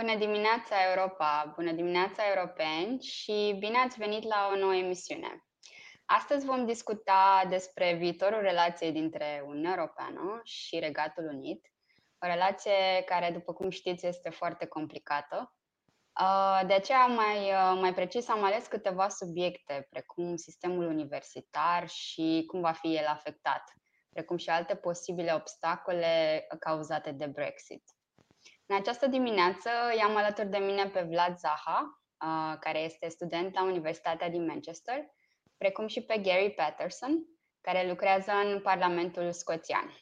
Bună dimineața, Europa! Bună dimineața, europeni și bine ați venit la o nouă emisiune. Astăzi vom discuta despre viitorul relației dintre Uniunea Europeană și Regatul Unit, o relație care, după cum știți, este foarte complicată. Uh, de aceea, mai, uh, mai precis, am ales câteva subiecte, precum sistemul universitar și cum va fi el afectat, precum și alte posibile obstacole cauzate de Brexit. În această dimineață i-am alături de mine pe Vlad Zaha, care este student la Universitatea din Manchester, precum și pe Gary Patterson, care lucrează în Parlamentul Scoțian.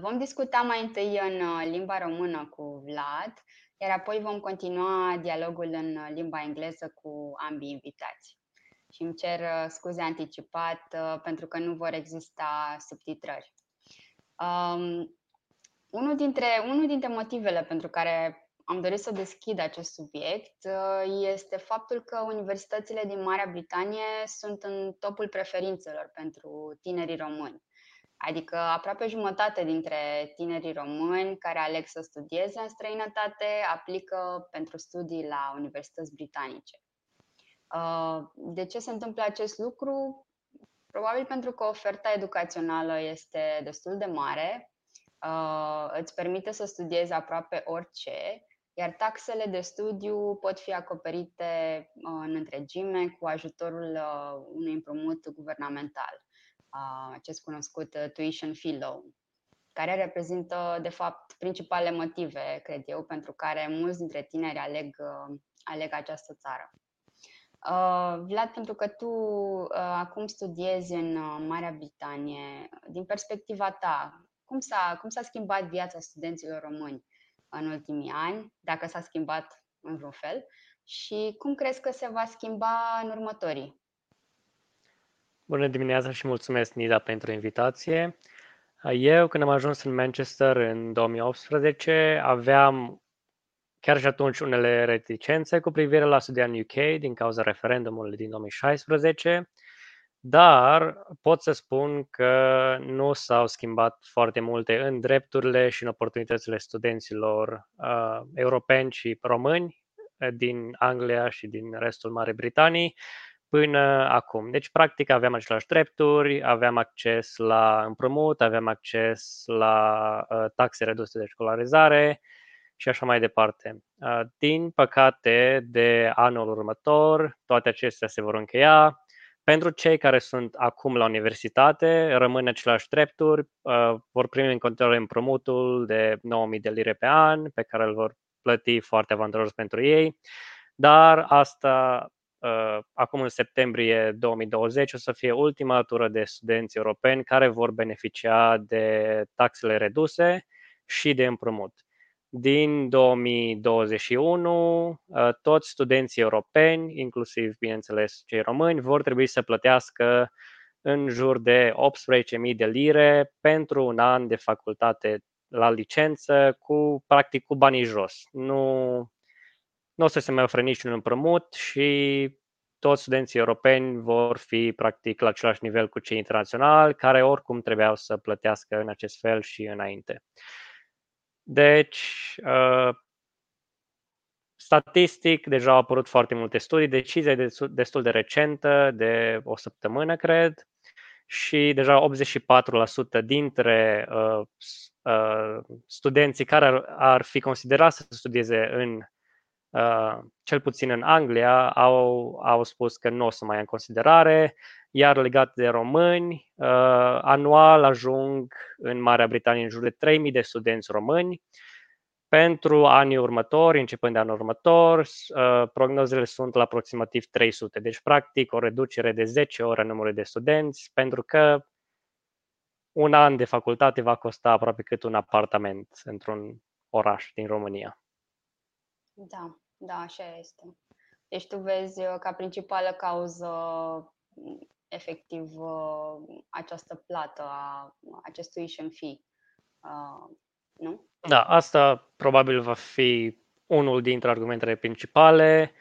Vom discuta mai întâi în limba română cu Vlad, iar apoi vom continua dialogul în limba engleză cu ambii invitați. Și îmi cer scuze anticipat pentru că nu vor exista subtitrări. Unul dintre, unul dintre motivele pentru care am dorit să deschid acest subiect uh, este faptul că universitățile din Marea Britanie sunt în topul preferințelor pentru tinerii români. Adică aproape jumătate dintre tinerii români care aleg să studieze în străinătate aplică pentru studii la universități britanice. Uh, de ce se întâmplă acest lucru? Probabil pentru că oferta educațională este destul de mare, uh, îți permite să studiezi aproape orice, iar taxele de studiu pot fi acoperite uh, în întregime cu ajutorul uh, unui împrumut guvernamental, uh, acest cunoscut uh, tuition fee loan, care reprezintă, de fapt, principalele motive, cred eu, pentru care mulți dintre tineri aleg, uh, aleg această țară. Uh, Vlad, pentru că tu uh, acum studiezi în uh, Marea Britanie, din perspectiva ta, cum s-a, cum s-a schimbat viața studenților români în ultimii ani, dacă s-a schimbat în vreun fel, și cum crezi că se va schimba în următorii? Bună dimineața și mulțumesc, Nida, pentru invitație. Eu, când am ajuns în Manchester în 2018, aveam chiar și atunci unele reticențe cu privire la studia în UK din cauza referendumului din 2016 dar pot să spun că nu s-au schimbat foarte multe în drepturile și în oportunitățile studenților uh, europeni și români uh, din Anglia și din restul Marii Britanii până acum. Deci, practic, aveam aceleași drepturi, aveam acces la împrumut, aveam acces la uh, taxe reduse de școlarizare și așa mai departe. Uh, din păcate, de anul următor, toate acestea se vor încheia pentru cei care sunt acum la universitate, rămân aceleași drepturi, uh, vor primi în continuare împrumutul de 9.000 de lire pe an, pe care îl vor plăti foarte avantajos pentru ei, dar asta uh, acum în septembrie 2020 o să fie ultima tură de studenți europeni care vor beneficia de taxele reduse și de împrumut din 2021, uh, toți studenții europeni, inclusiv, bineînțeles, cei români, vor trebui să plătească în jur de 18.000 de lire pentru un an de facultate la licență, cu practic cu banii jos. Nu, nu o să se mai ofere niciun împrumut și toți studenții europeni vor fi practic la același nivel cu cei internaționali, care oricum trebuiau să plătească în acest fel și înainte. Deci, uh, statistic, deja au apărut foarte multe studii, decizia e destul de recentă, de o săptămână, cred, și deja 84% dintre uh, uh, studenții care ar, ar fi considerați să studieze în, uh, cel puțin în Anglia, au, au spus că nu o să mai ia în considerare, iar legat de români, uh, anual ajung în Marea Britanie în jur de 3.000 de studenți români. Pentru anii următori, începând de anul următor, uh, prognozele sunt la aproximativ 300. Deci, practic, o reducere de 10 ore în numărul de studenți, pentru că un an de facultate va costa aproape cât un apartament într-un oraș din România. Da, da, așa este. Deci tu vezi uh, ca principală cauză efectiv uh, această plată a acestui tuition fee, uh, nu? Da, asta probabil va fi unul dintre argumentele principale.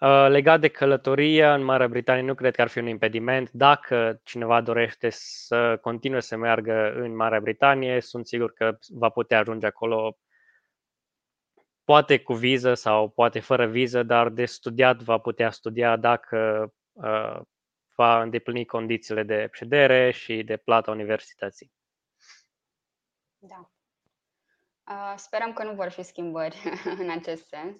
Uh, legat de călătoria în Marea Britanie, nu cred că ar fi un impediment. Dacă cineva dorește să continue să meargă în Marea Britanie, sunt sigur că va putea ajunge acolo poate cu viză sau poate fără viză, dar de studiat va putea studia dacă uh, va îndeplini condițiile de ședere și de plata universității. Da. Uh, sperăm că nu vor fi schimbări în acest sens.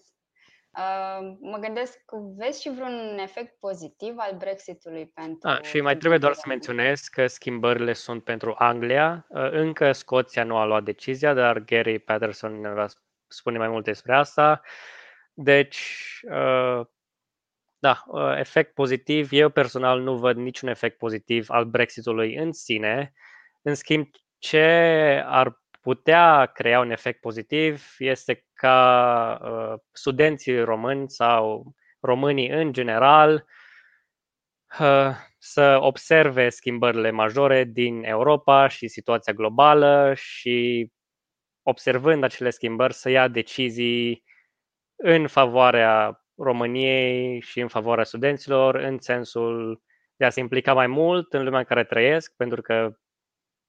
Uh, mă gândesc, vezi și vreun efect pozitiv al Brexitului pentru... Ah, și mai trebuie doar să menționez că schimbările sunt pentru Anglia. Uh, încă Scoția nu a luat decizia, dar Gary Patterson ne va spune mai multe despre asta. Deci, uh, da, efect pozitiv. Eu personal nu văd niciun efect pozitiv al Brexitului în sine. În schimb, ce ar putea crea un efect pozitiv este ca uh, studenții români sau românii în general uh, să observe schimbările majore din Europa și situația globală și observând acele schimbări să ia decizii în favoarea României și în favoarea studenților în sensul de a se implica mai mult în lumea în care trăiesc, pentru că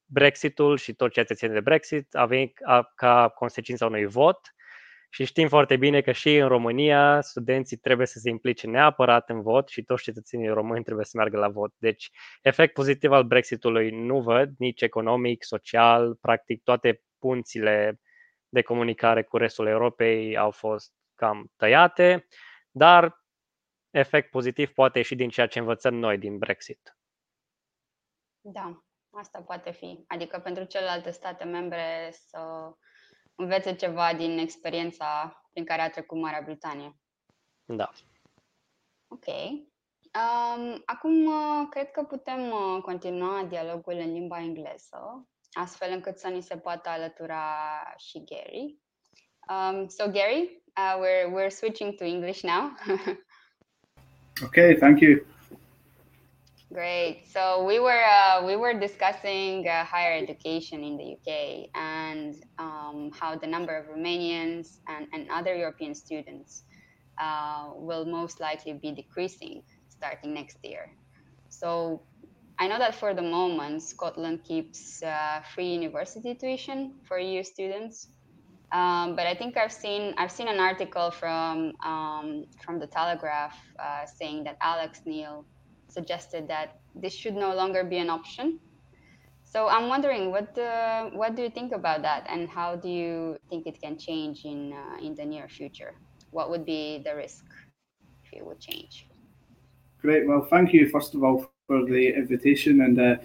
Brexitul și tot ceea ce ține de Brexit a venit ca consecința unui vot și știm foarte bine că și în România studenții trebuie să se implice neapărat în vot și toți cetățenii români trebuie să meargă la vot. Deci, efect pozitiv al Brexitului nu văd, nici economic, social, practic toate punțile de comunicare cu restul Europei au fost cam tăiate, dar efect pozitiv poate ieși din ceea ce învățăm noi din Brexit. Da, Asta poate fi. Adică pentru celelalte state membre să învețe ceva din experiența prin care a trecut Marea Britanie. Da. Ok. Um, acum uh, cred că putem uh, continua dialogul în limba engleză, astfel încât să ni se poată alătura și Gary. Um, so Gary, uh, we're we're switching to English now. okay, thank you. Great. So we were uh, we were discussing uh, higher education in the UK and um, how the number of Romanians and, and other European students uh, will most likely be decreasing starting next year. So I know that for the moment Scotland keeps uh, free university tuition for EU students, um, but I think I've seen I've seen an article from um, from the Telegraph uh, saying that Alex Neil suggested that this should no longer be an option. So I'm wondering, what what do you think about that, and how do you think it can change in uh, in the near future? What would be the risk if it would change? Great. Well, thank you first of all for the invitation and uh,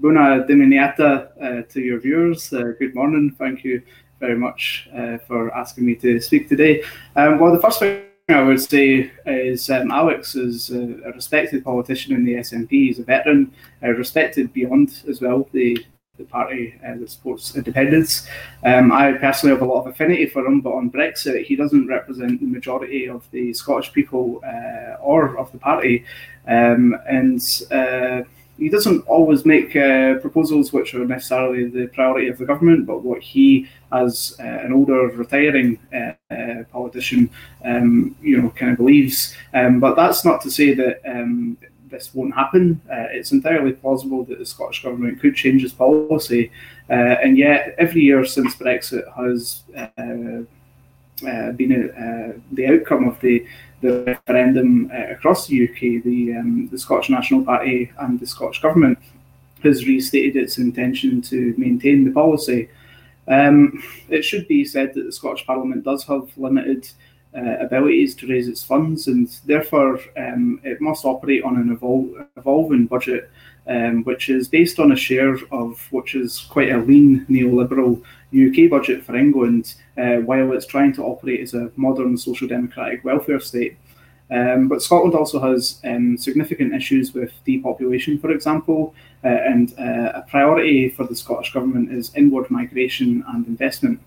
Buna Diminiata uh, to your viewers. Uh, good morning. Thank you very much uh, for asking me to speak today. Um, well, the first thing I would say is um, Alex is a, respected politician in the SNP. He's a veteran, respected beyond as well the the party uh, that supports independence. Um, I personally have a lot of affinity for him, but on Brexit, he doesn't represent the majority of the Scottish people uh, or of the party, um, and uh, he doesn't always make uh, proposals which are necessarily the priority of the government, but what he, as uh, an older retiring uh, politician, um, you know, kind of believes. Um, but that's not to say that um, this won't happen. Uh, it's entirely plausible that the Scottish government could change its policy, uh, and yet every year since Brexit has been the outcome of the the referendum uh, across the UK, the, um, the Scottish National Party and the Scottish Government has restated its intention to maintain the policy. Um, it should be said that the Scottish Parliament does have limited uh, abilities to raise its funds, and therefore um, it must operate on an evol- evolving budget, um, which is based on a share of which is quite a lean neoliberal UK budget for England, uh, while it's trying to operate as a modern social democratic welfare state. Um, but Scotland also has um, significant issues with depopulation, for example, uh, and uh, a priority for the Scottish Government is inward migration and investment.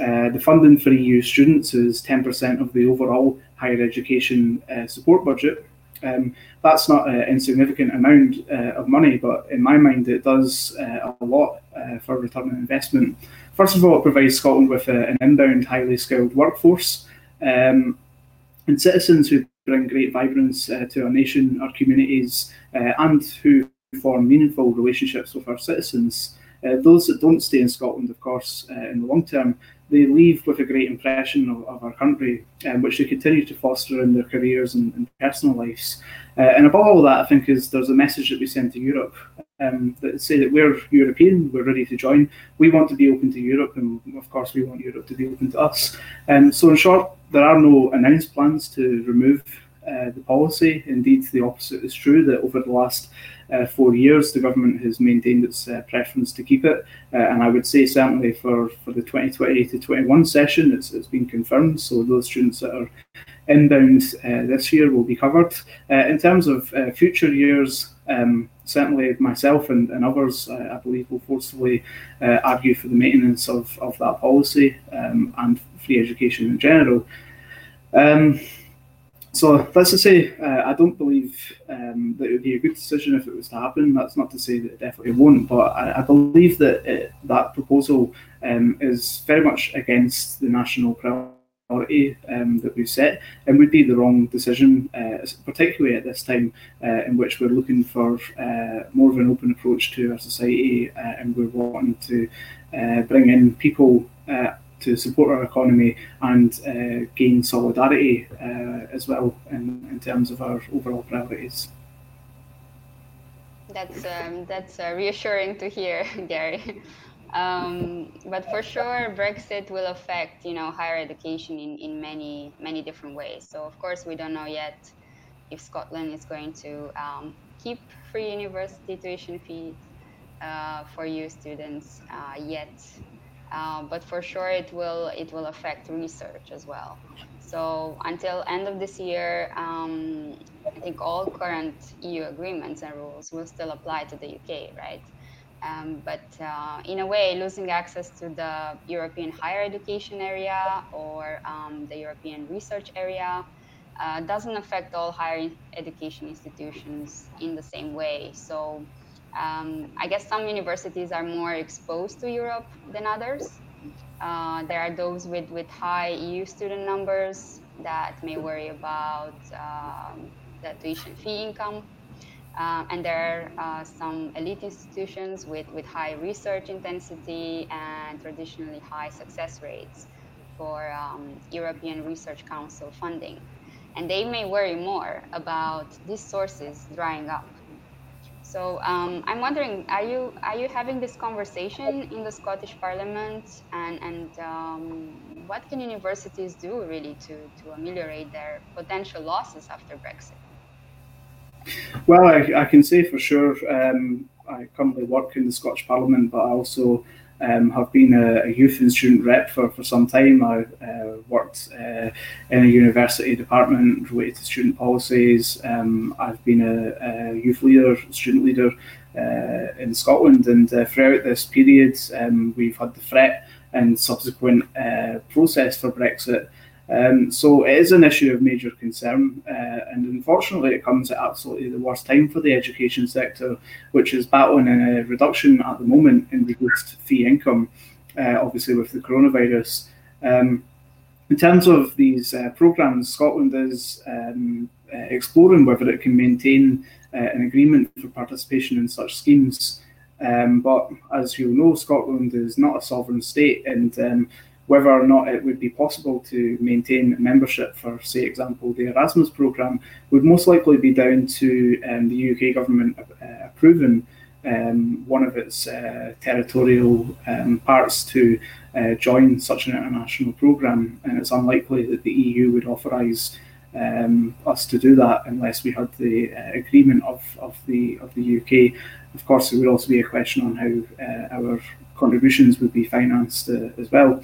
Uh, the funding for EU students is 10% of the overall higher education uh, support budget. Um, that's not an insignificant amount uh, of money, but in my mind, it does uh, a lot for return on investment. First of all, it provides Scotland with a, an inbound, highly skilled workforce um, and citizens who bring great vibrance uh, to our nation, our communities, uh, and who form meaningful relationships with our citizens. Uh, those that don't stay in Scotland, of course, uh, in the long term, they leave with a great impression of, of our country, um, which they continue to foster in their careers and, and personal lives. Uh, and above all that, I think is there's a message that we send to Europe um, that say that we're European, we're ready to join. We want to be open to Europe, and of course, we want Europe to be open to us. And um, so, in short, there are no announced plans to remove uh, the policy. Indeed, the opposite is true. That over the last four years, the government has maintained its uh, preference to keep it. Uh, and I would say certainly for, for the 2020 to 21 session, it's, it's been confirmed. So those students that are inbound uh, this year will be covered. Uh, in terms of uh, future years, um, certainly myself and, and others, I believe, will forcefully argue for the maintenance of, of that policy um, and free education in general. Um, so that's to say uh, I don't believe um, that it would be a good decision if it was to happen. That's not to say that it definitely won't, but I, I believe that it, that proposal um, is very much against the national priority um, that we've set and would be the wrong decision, uh, particularly at this time uh, in which we're looking for uh, more of an open approach to our society uh, and we're wanting to uh, bring in people to support our economy and uh, gain solidarity uh, as well in, in terms of our overall priorities. That's um, that's uh, reassuring to hear, Gary. Um, but for sure, Brexit will affect you know higher education in, in many many different ways. So of course, we don't know yet if Scotland is going to um, keep free university tuition fees uh, for you students uh, yet. Uh, but for sure it will it will affect research as well. So until end of this year, um, I think all current EU agreements and rules will still apply to the UK, right? Um, but uh, in a way, losing access to the European higher education area or um, the European research area uh, doesn't affect all higher education institutions in the same way. So um, I guess some universities are more exposed to Europe than others. Uh, there are those with, with high EU student numbers that may worry about um, the tuition fee income. Uh, and there are uh, some elite institutions with, with high research intensity and traditionally high success rates for um, European Research Council funding. And they may worry more about these sources drying up so um, I'm wondering, are you are you having this conversation in the Scottish Parliament, and and um, what can universities do really to to ameliorate their potential losses after Brexit? Well, I, I can say for sure. Um, I currently work in the Scottish Parliament, but I also um, have been a, a, youth and student rep for, for some time. I uh, worked uh, in a university department related to student policies. Um, I've been a, a, youth leader, student leader uh, in Scotland, and uh, throughout this period, um, we've had the threat and subsequent uh, process for Brexit. Um, so it is an issue of major concern, uh, and unfortunately, it comes at absolutely the worst time for the education sector, which is battling a reduction at the moment in reduced fee income, uh, obviously with the coronavirus. Um, in terms of these uh, programs, Scotland is um, uh, exploring whether it can maintain uh, an agreement for participation in such schemes. Um, but as you know, Scotland is not a sovereign state, and um, whether or not it would be possible to maintain membership for, say, example, the Erasmus programme would most likely be down to um, the UK government uh, approving um, one of its uh, territorial um, parts to uh, join such an international programme, and it's unlikely that the EU would authorise um, us to do that unless we had the uh, agreement of, of the of the UK. Of course, it would also be a question on how uh, our contributions would be financed uh, as well.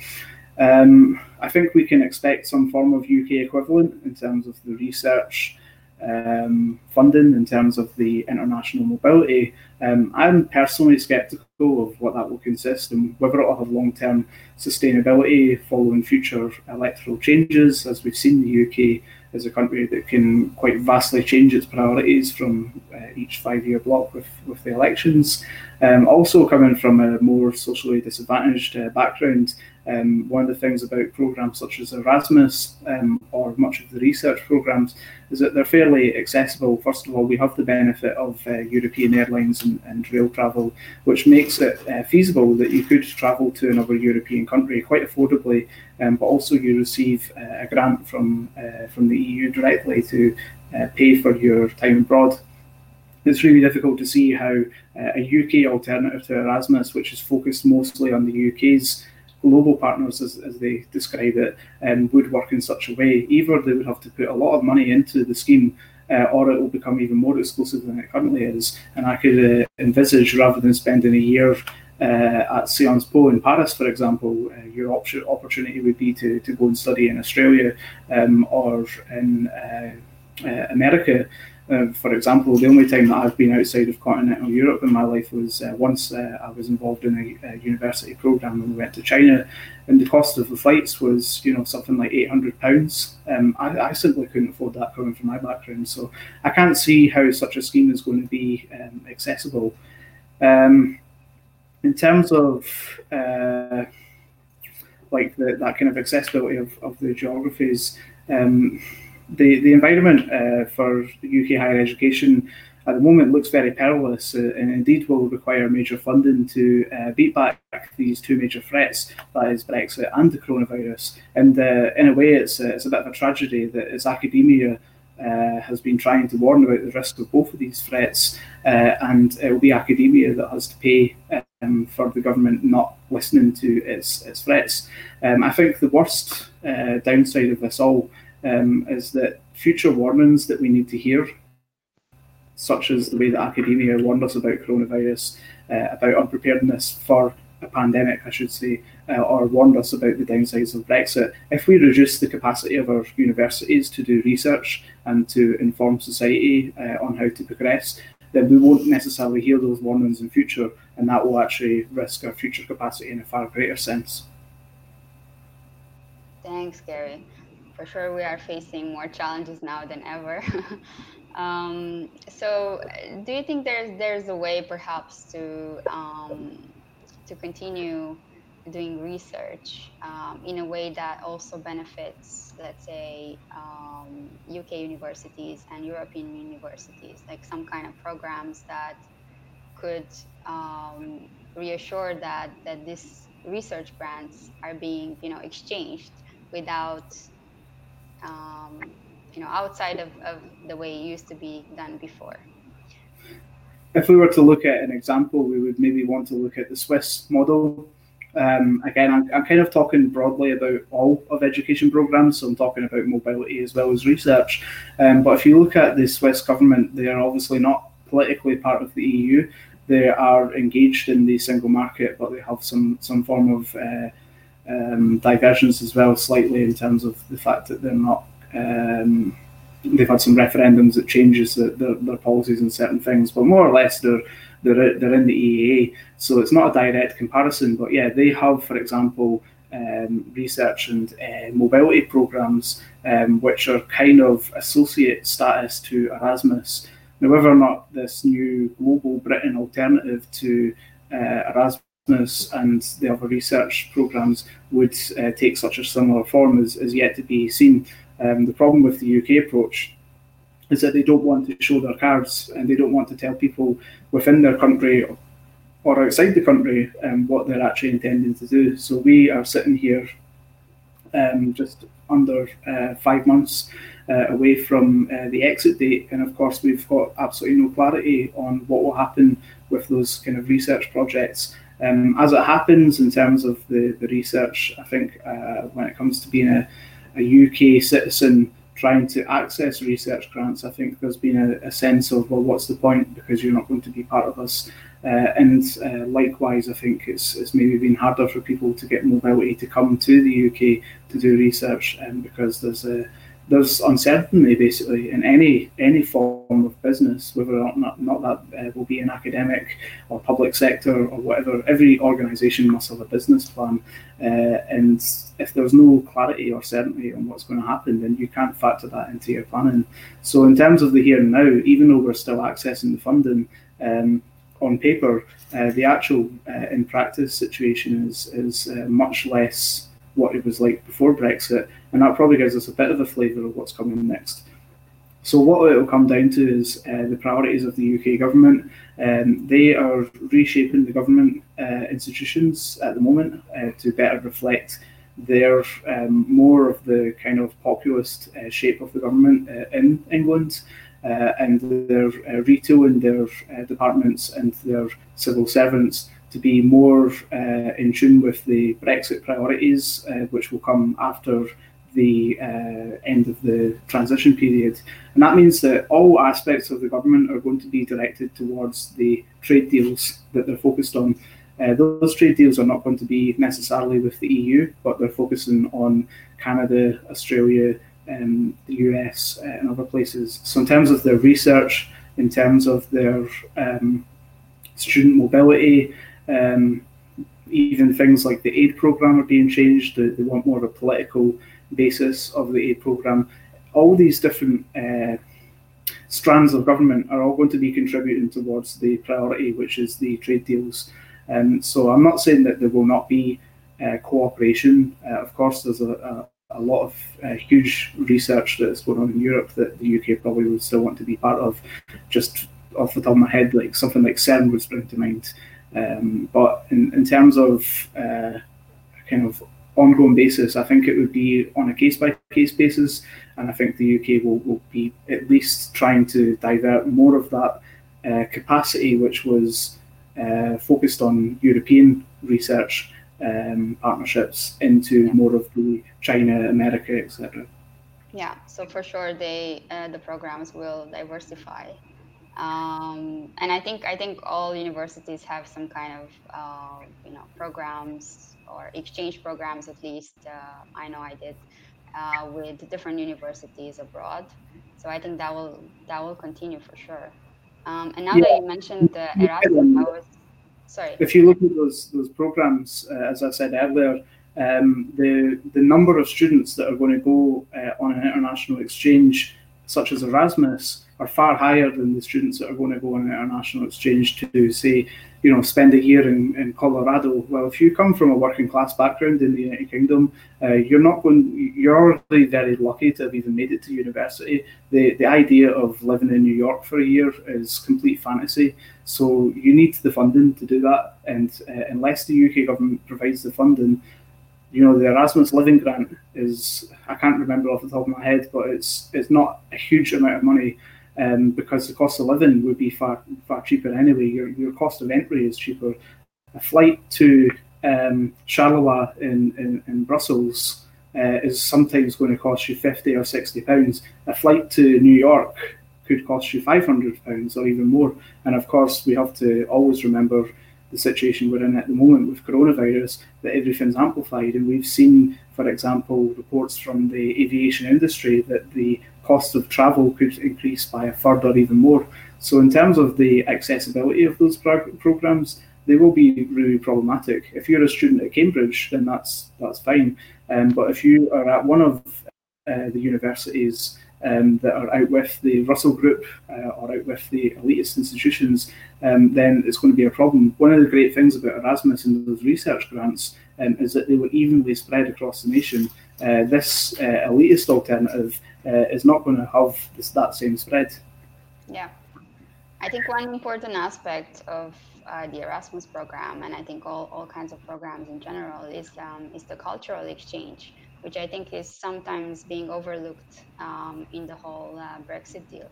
Um, I think we can expect some form of UK equivalent in terms of the research um, funding, in terms of the international mobility. Um, I'm personally sceptical of what that will consist and whether it will have long term sustainability following future electoral changes. As we've seen, the UK is a country that can quite vastly change its priorities from uh, each five year block with, with the elections. Um, also, coming from a more socially disadvantaged uh, background, Um, one of the things about programs such as Erasmus um, or much of the research programs is that they're fairly accessible. First of all, we have the benefit of uh, European airlines and, and, rail travel, which makes it uh, feasible that you could travel to another European country quite affordably, um, but also you receive uh, a grant from uh, from the EU directly to uh, pay for your time abroad it's really difficult to see how uh, a UK alternative to Erasmus, which is focused mostly on the UK's global partners, as, as they describe it, um, would work in such a way. Either they would have to put a lot of money into the scheme, uh, or it will become even more exclusive than it currently is. And I could uh, envisage, rather than spending a year uh, at Sciences Po in Paris, for example, uh, your option, opportunity would be to, to go and study in Australia um, or in uh, uh, America. Uh, for example, the only time that I've been outside of continental Europe in my life was uh, once uh, I was involved in a, a, university program and we went to China, and the cost of the flights was, you know, something like eight hundred pounds. Um, I, I, simply couldn't afford that coming from my background, so I can't see how such a scheme is going to be um, accessible. Um, in terms of uh, like the, that kind of accessibility of, of the geographies. Um, the, the environment uh, for UK higher education at the moment looks very perilous uh, and indeed will require major funding to uh, beat back these two major threats, that is Brexit and the coronavirus. And uh, in a way, it's, uh, it's a bit of a tragedy that as academia uh, has been trying to warn about the risk of both of these threats, and it will be academia that has to pay um, for the government not listening to its, its threats. Um, I think the worst downside of this all um, is that future warnings that we need to hear, such as the way that academia warned us about coronavirus, uh, about unpreparedness for a pandemic, I should say, uh, or warned us about the downsides of Brexit. If we reduce the capacity of our universities to do research and to inform society uh, on how to progress, then we won't necessarily hear those warnings in future, and that will actually risk our future capacity in a far greater sense. Thanks, Gary for sure we are facing more challenges now than ever. um, so, do you think there's there's a way perhaps to um, to continue doing research um, in a way that also benefits, let's say, UK um, universities and European universities, like some kind of programs that could um, reassure that that these research grants are being, you know, exchanged without um, you know, outside of, of the way it used to be done before. If we were to look at an example, we would maybe want to look at the Swiss model. Um, again, I'm, I'm, kind of talking broadly about all of education programs, so I'm talking about mobility as well as research. Um, but if you look at the Swiss government, they are obviously not politically part of the EU. They are engaged in the single market, but they have some some form of uh, um, divergence as well, slightly in terms of the fact that they're not. Um, they've had some referendums that changes the, their, their policies and certain things, but more or less they're they're they're in the EEA, so it's not a direct comparison. But yeah, they have, for example, um, research and uh, mobility programs, um, which are kind of associate status to Erasmus. Now, whether or not this new global Britain alternative to uh, Erasmus and the other research programs would uh, take such a similar form is, is yet to be seen. Um, the problem with the UK approach is that they don't want to show their cards and they don't want to tell people within their country or outside the country um, what they're actually intending to do. So we are sitting here um, just under uh, five months uh, away from uh, the exit date, and of course we've got absolutely no clarity on what will happen with those kind of research projects um, as it happens, in terms of the, the research, I think uh, when it comes to being a, a UK citizen trying to access research grants, I think there's been a, a, sense of, well, what's the point because you're not going to be part of us. Uh, and uh, likewise, I think it's, it's maybe been harder for people to get mobility to come to the UK to do research um, because there's a there's uncertainty basically in any any form of business, whether or not not that uh, will be an academic or public sector or whatever. Every organisation must have a business plan, uh, and if there's no clarity or certainty on what's going to happen, then you can't factor that into your planning. So, in terms of the here and now, even though we're still accessing the funding. Um, on paper, uh, the actual uh, in practice situation is is uh, much less what it was like before Brexit, and that probably gives us a bit of a flavour of what's coming next. So what it will come down to is uh, the priorities of the UK government. Um, they are reshaping the government uh, institutions at the moment uh, to better reflect their um, more of the kind of populist uh, shape of the government uh, in England. Uh, and they're retooling their departments and their civil servants to be more in tune with the Brexit priorities, which will come after the uh, end of the transition period. And that means that all aspects of the government are going to be directed towards the trade deals that they're focused on. Uh, those trade deals are not going to be necessarily with the EU, but they're focusing on Canada, Australia, um, the US, uh, and other places. So, in terms of their research, in terms of their um, student mobility, um, even things like the aid program are being changed. They, they want more of a political basis of the aid program. All these different uh, strands of government are all going to be contributing towards the priority, which is the trade deals. Um, so I'm not saying that there will not be uh, cooperation. Uh, of course, there's a, a, a lot of uh, huge research that's going on in Europe that the UK probably would still want to be part of. Just off the top of my head, like something like CERN would spring to mind. Um, but in, in terms of uh, kind of ongoing basis. I think it would be on a case by case basis, and I think the UK will, will be at least trying to divert more of that uh, capacity, which was uh, focused on European research um, partnerships, into more of the China, America, etc. Yeah, so for sure, they uh, the programs will diversify. Um, and I think I think all universities have some kind of uh, you know programs or exchange programs at least uh, I know I did uh, with different universities abroad. So I think that will that will continue for sure. Um, and now yeah. that you mentioned the Erasmus, I was sorry. If you look at those those programs, uh, as I said earlier, um, the the number of students that are going to go uh, on an international exchange, such as Erasmus, are far higher than the students that are going to go on an international exchange to say you know, spend a year in, in Colorado. Well, if you come from a working class background in the United Kingdom, uh, you're not going. You're already very lucky to have even made it to university. The the idea of living in New York for a year is complete fantasy. So you need the funding to do that, and uh, unless the UK government provides the funding, you know, the Erasmus Living Grant is I can't remember off the top of my head, but it's it's not a huge amount of money um, because the cost of living would be far far cheaper anyway. Your your cost of entry is cheaper. A flight to um, Charleroi in, in, in Brussels uh, is sometimes going to cost you fifty or sixty pounds. A flight to New York could cost you five hundred pounds or even more. And of course, we have to always remember the situation we're in at the moment with coronavirus that everything's amplified. And we've seen, for example, reports from the aviation industry that the cost of travel could increase by a third or even more. So, in terms of the accessibility of those prog- programs, they will be really problematic. If you're a student at Cambridge, then that's that's fine. Um, but if you are at one of uh, the universities um, that are out with the Russell Group uh, or out with the elitist institutions, um, then it's going to be a problem. One of the great things about Erasmus and those research grants um, is that they were evenly spread across the nation. Uh, this uh, elitist alternative uh, is not going to have this, that same spread. Yeah. I think one important aspect of uh, the Erasmus program, and I think all, all kinds of programs in general, is um, is the cultural exchange which I think is sometimes being overlooked um, in the whole uh, Brexit deal.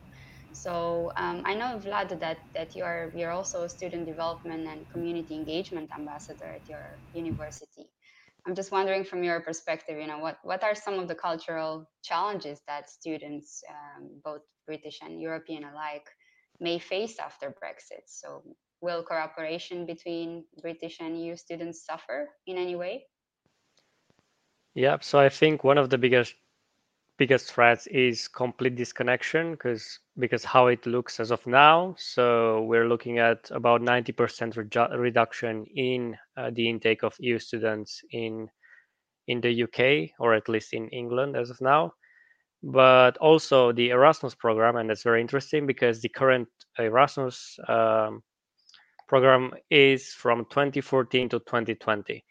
So um, I know Vlad that that you are you're also a student development and community engagement ambassador at your university. I'm just wondering from your perspective, you know, what what are some of the cultural challenges that students, um, both British and European alike, may face after Brexit? So will cooperation between British and EU students suffer in any way? Yeah, so I think one of the biggest biggest threats is complete disconnection because because how it looks as of now. So we're looking at about 90% reju- reduction in uh, the intake of EU students in in the UK or at least in England as of now. But also the Erasmus program, and that's very interesting because the current Erasmus um, program is from 2014 to 2020.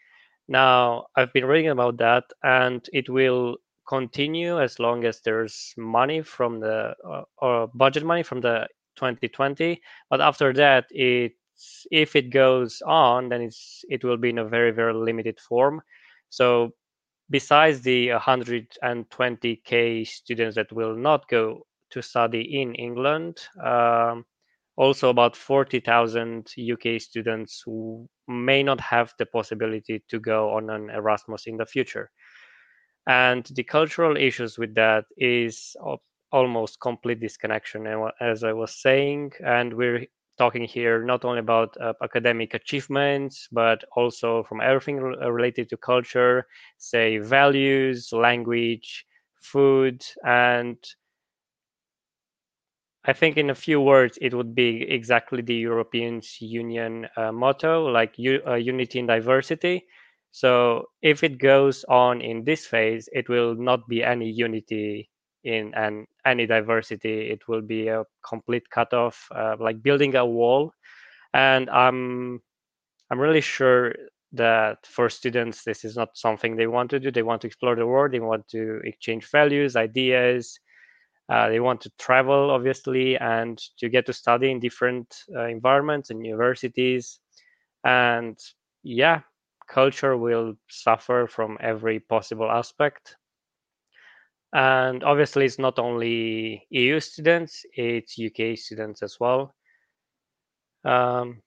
Now, I've been reading about that, and it will continue as long as there's money from the uh, or budget money from the 2020. But after that, it's if it goes on, then it's it will be in a very very limited form. So, besides the 120k students that will not go to study in England. Um, also about 40,000 UK students who may not have the possibility to go on an Erasmus in the future. And the cultural issues with that is almost complete disconnection, as I was saying. And we're talking here not only about uh, academic achievements, but also from everything related to culture, say values, language, food, and I think in a few words, it would be exactly the European Union uh, motto, like uh, unity in diversity. So if it goes on in this phase, it will not be any unity in and any diversity. It will be a complete cutoff, uh, like building a wall. And I'm I'm really sure that for students, this is not something they want to do. They want to explore the world. They want to exchange values, ideas, uh, they want to travel, obviously, and to get to study in different uh, environments and universities. And yeah, culture will suffer from every possible aspect. And obviously, it's not only EU students, it's UK students as well. Um,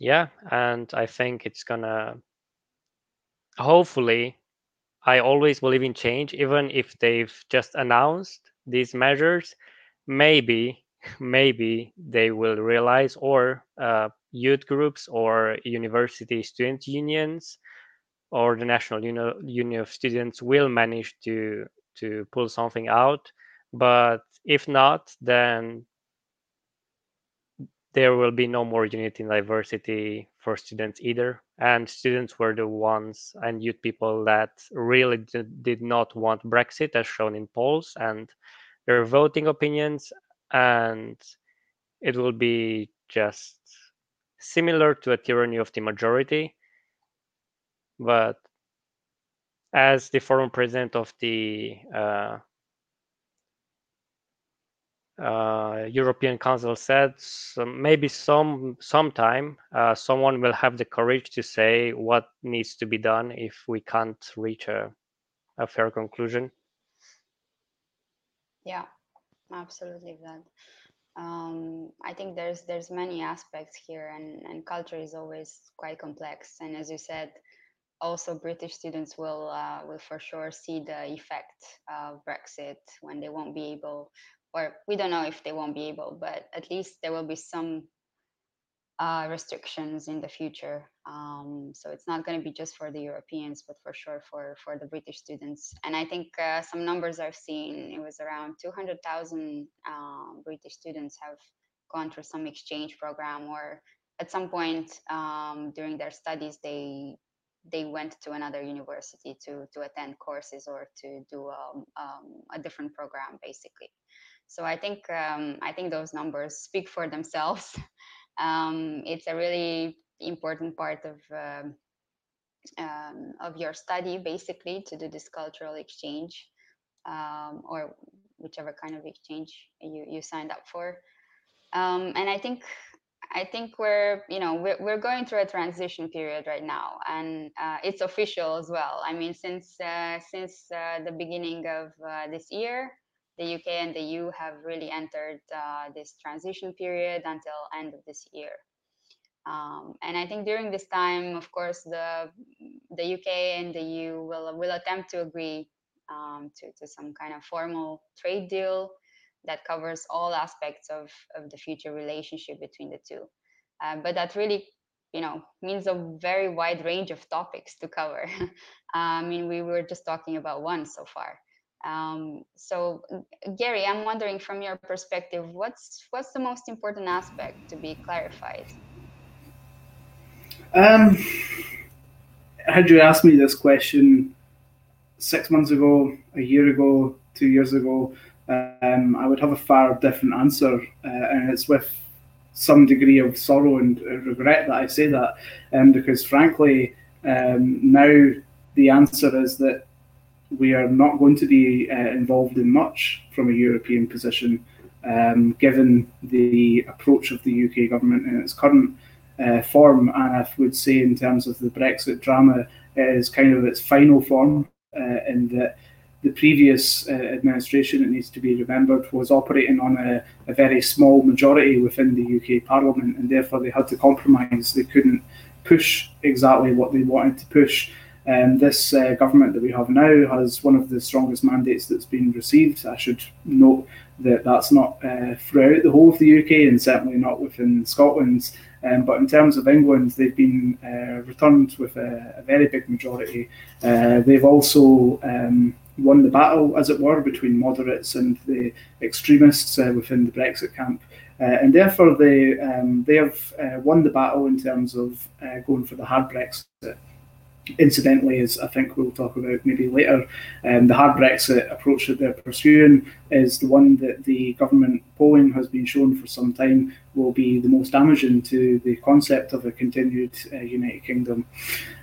yeah, and I think it's gonna hopefully. I always believe in change, even if they've just announced these measures, maybe maybe they will realize or uh, youth groups or university student unions or the national union, of students will manage to to pull something out. But if not then there will be no more unity and diversity for students either. And students were the ones and youth people that really did not want brexit as shown in polls and their voting opinions. And it will be just similar to a tyranny of the majority but as the former president of the uh, uh, European Council said, so maybe some sometime uh, someone will have the courage to say what needs to be done if we can't reach a, a fair conclusion. Yeah, absolutely, Vlad. Um, I think there's there's many aspects here, and and culture is always quite complex. And as you said, also British students will uh, will for sure see the effect of Brexit when they won't be able, or we don't know if they won't be able, but at least there will be some uh, restrictions in the future. Um, so it's not going to be just for the Europeans, but for sure for for the British students. And I think uh, some numbers I've seen, it was around 200,000 um, British students have gone through some exchange program, or at some point um, during their studies, they they went to another university to to attend courses or to do um, um, a different program, basically. So I think um, I think those numbers speak for themselves. it's a really important part of um, um, of your study, basically, to do this cultural exchange um, or whichever kind of exchange you, you signed up for. Um, and I think I think we're you know we're, we're going through a transition period right now, and uh, it's official as well. I mean, since uh, since uh, the beginning of uh, this year, the UK and the EU have really entered uh, this transition period until end of this year. Um, and I think during this time, of course, the the UK and the EU will will attempt to agree um, to to some kind of formal trade deal that covers all aspects of of the future relationship between the two. Uh, but that really, you know, means a very wide range of topics to cover. I mean, we were just talking about one so far. Um, so, Gary, I'm wondering from your perspective, what's what's the most important aspect to be clarified? Um, had you asked me this question six months ago, a year ago, two years ago, um, I would have a far different answer, uh, and it's with some degree of sorrow and regret that I say that, um, because frankly, um, now the answer is that we are not going to be uh, involved in much from a European position, um, given the approach of the UK government in its current uh, form. And I would say, in terms of the Brexit drama, is kind of its final form, uh, in that the previous uh, administration, it needs to be remembered, was operating on a, a, very small majority within the UK Parliament, and therefore they had to compromise. They couldn't push exactly what they wanted to push. Um, this uh, government that we have now has one of the strongest mandates that's been received. I should note that that's not uh, throughout the whole of the UK and certainly not within Scotland. Um, but in terms of England, they've been uh, returned with a, a, very big majority. Uh, they've also um, won the battle, as it were, between moderates and the extremists uh, within the Brexit camp. Uh, and therefore, they um, they have uh, won the battle in terms of uh, going for the hard Brexit. Incidentally, as I think we'll talk about maybe later, um, the hard Brexit approach that they're pursuing is the one that the government polling has been shown for some time will be the most damaging to the concept of a continued uh, United Kingdom.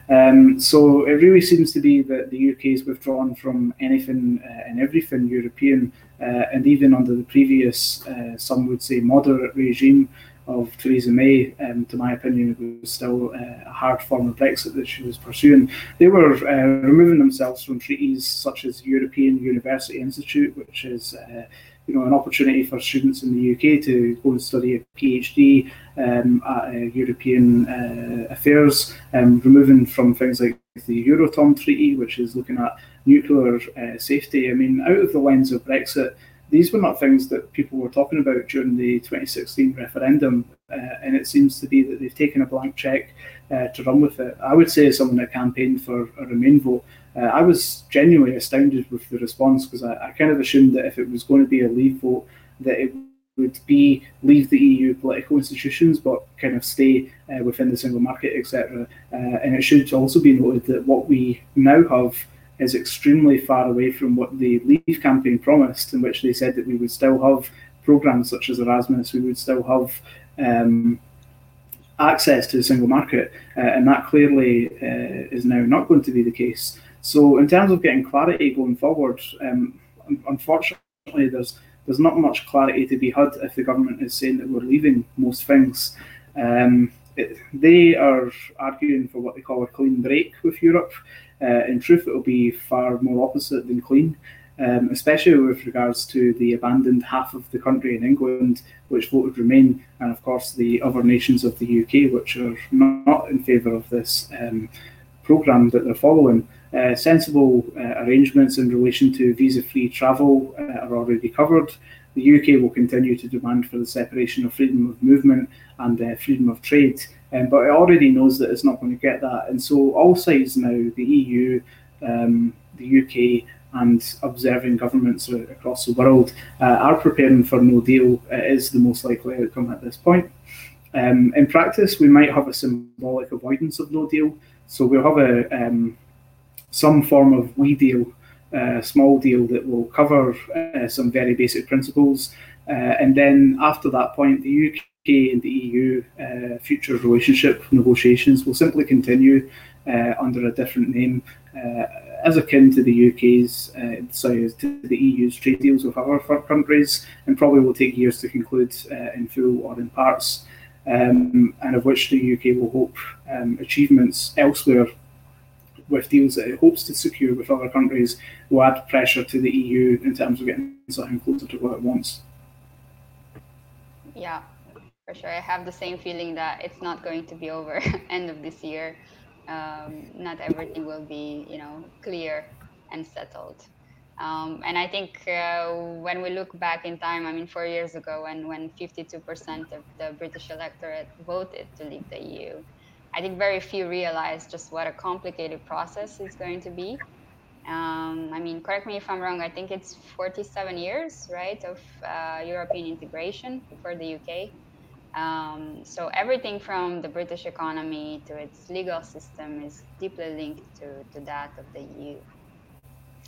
Um, so it really seems to be that the UK is withdrawn from anything uh, and everything European, uh, and even under the previous, uh, some would say, moderate regime of Theresa May, um, to my opinion, it was still uh, a hard form of Brexit that she was pursuing. They were uh, removing themselves from treaties such as European University Institute, which is uh, you know, an opportunity for students in the UK to go and study a PhD um, at uh, European uh, affairs, um, removing from things like the Euratom Treaty, which is looking at nuclear uh, safety. I mean, out of the lens of Brexit, these were not things that people were talking about during the 2016 referendum, uh, and it seems to be that they've taken a blank check uh, to run with it. I would say, as someone that campaigned for a Remain vote, uh, I was genuinely astounded with the response because I, I, kind of assumed that if it was going to be a leave vote, that it would be leave the EU political institutions but kind of stay uh, within the single market, etc. Uh, and it should also be noted that what we now have is extremely far away from what the Leave campaign promised, in which they said that we would still have programs such as Erasmus, we would still have um, access to the single market, uh, and that clearly uh, is now not going to be the case. So, in terms of getting clarity going forward, um, unfortunately, there's there's not much clarity to be had if the government is saying that we're leaving most things. Um, it, they are arguing for what they call a clean break with Europe. Uh, in truth, it will be far more opposite than clean. Um, especially with regards to the abandoned half of the country in England, which voted Remain, and of course the other nations of the UK, which are not in favour of this um, programme that they're following. Uh, sensible uh, arrangements in relation to visa-free travel uh, are already covered. The UK will continue to demand for the separation of freedom of movement and uh, freedom of trade, um, but it already knows that it's not going to get that. And so all sides now, the EU, um, the UK, and observing governments across the world uh, are preparing for no deal. It is the most likely outcome at this point. Um, in practice, wee might have a symbolic avoidance of no deal. So we'll have a um, some form of we deal, uh, small deal that will cover uh, some very basic principles. Uh, and then after that point, the UK and the EU uh, future relationship negotiations will simply continue uh, under a different name, uh, as akin to the UK's, sorry, to the EU's trade deals with other countries, and probably will take years to conclude in full or in parts. Um, and of which the UK will hope um, achievements elsewhere with deals that it hopes to secure with other countries will add pressure to the EU in terms of getting something closer to what it wants. Yeah, for sure. I have the same feeling that it's not going to be over end of this year. Um, not everything will be, you know, clear and settled. Um, and I think uh, when we look back in time, I mean, four years ago, when when 52% of the British electorate voted to leave the EU, I think very few realized just what a complicated process it's going to be. Um, I mean, correct me if I'm wrong. I think it's 47 years, right, of uh, European integration for the UK. Um, so everything from the British economy to its legal system is deeply linked to, to that of the EU.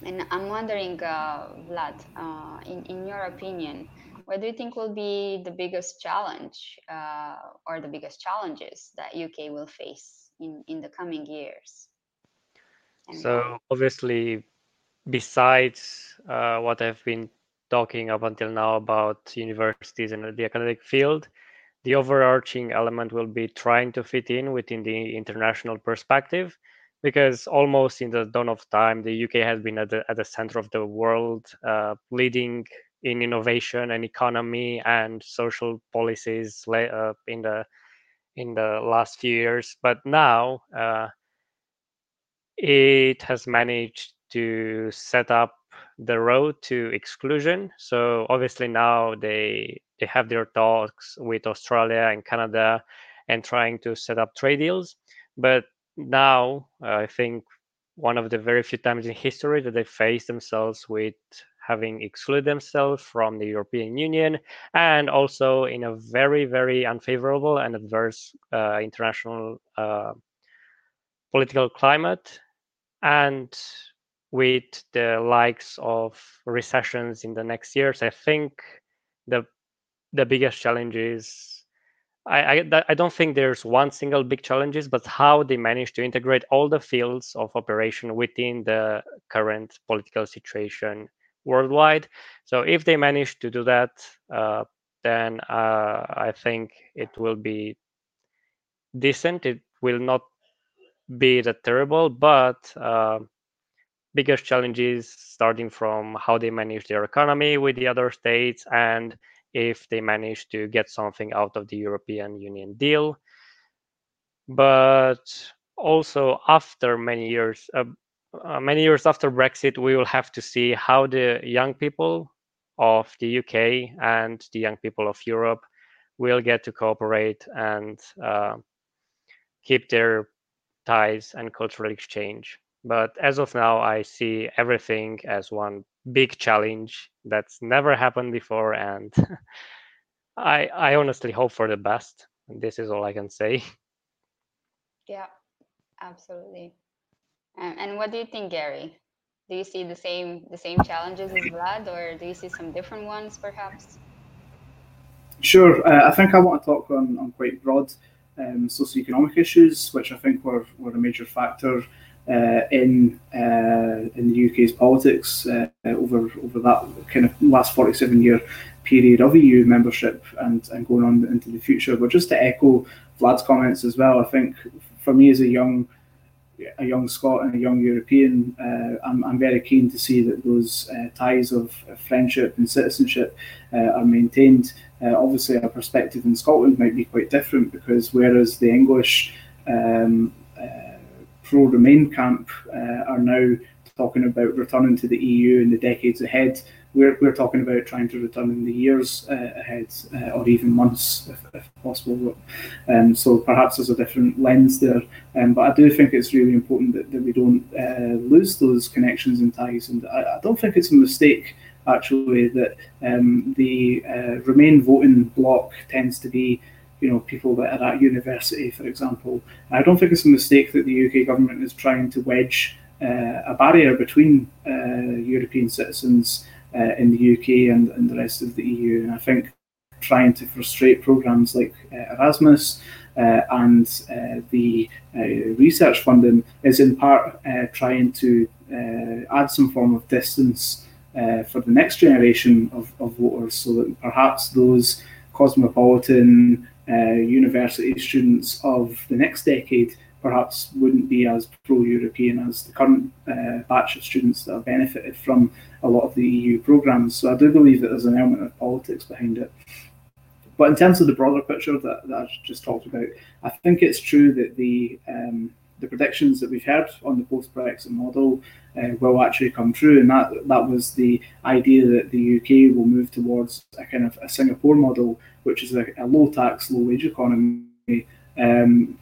And I'm wondering, uh, Vlad, uh, in, in your opinion, what do you think will be the biggest challenge uh, or the biggest challenges that UK will face in, in the coming years? And so obviously, besides uh, what I've been talking up until now about universities and the academic field, the overarching element will be trying to fit in within the international perspective because almost in the dawn of time the uk has been at the, at the center of the world uh, leading in innovation and economy and social policies uh, in the in the last few years. But now uh, it has managed to set up the road to exclusion. So obviously now they they have their talks with australia and canada and trying to set up trade deals. But now i think one of the very few times in history that they face themselves with having excluded themselves from the European Union, and also in a very, very unfavorable and adverse uh, international uh, political climate, and with the likes of recessions in the next years, I think the the biggest challenge is I, I, I don't think there's one single big challenges, but how they manage to integrate all the fields of operation within the current political situation worldwide. So if they manage to do that, uh, then uh, I think it will be decent. It will not be that terrible, but uh, biggest challenges starting from how they manage their economy with the other states and if they manage to get something out of the European Union deal. But also after many years, uh, uh, many years after Brexit, we will have to see how the young people of the UK and the young people of Europe will get to cooperate and uh, keep their ties and cultural exchange. But as of now, I see everything as one big challenge that's never happened before, and I I honestly hope for the best. This is all I can say. Yeah, absolutely. And, and what do you think, Gary? Do you see the same the same challenges as Vlad, or do you see some different ones, perhaps? Sure. Uh, I think I want to talk on, on quite broad um, socioeconomic issues, which I think were, were a major factor in uh, in the UK's politics uh, over over that kind of last 47 year period of EU membership and, and going on into the future. But just to echo Vlad's comments as well, I think for me as a young a young Scot and a young European, uh, I'm, I'm, very keen to see that those uh, ties of friendship and citizenship uh, are maintained. obviously, our perspective in Scotland might be quite different because whereas the English um, pro Remain camp uh, are now talking about returning to the EU in the decades ahead. We're, we're talking about trying to return in the years uh, ahead uh, or even months if, if possible. Um, so perhaps there's a different lens there. Um, but I do think it's really important that, that we don't uh, lose those connections and ties. And I, I, don't think it's a mistake actually that um, the uh, Remain voting bloc tends to be you know, people that are at university, for example. I don't think it's a mistake that the UK government is trying to wedge uh, a barrier between uh, European citizens uh, in the UK and, and the rest of the EU. And I think trying to frustrate programs like uh, Erasmus uh, and uh, the research funding is in part trying to add some form of distance for the next generation of, of voters so that perhaps those cosmopolitan uh, university students of the next decade perhaps wouldn't be as pro-European as the current uh, batch of students that have benefited from a lot of the EU programs. So I do believe that there's an element of politics behind it. But in terms of the broader picture that, that I just talked about, I think it's true that the um, the predictions that we've heard on the post-Brexit model uh, will actually come true, and that that was the idea that the UK will move towards a kind of a Singapore model which is a, a low tax, low wage economy, um,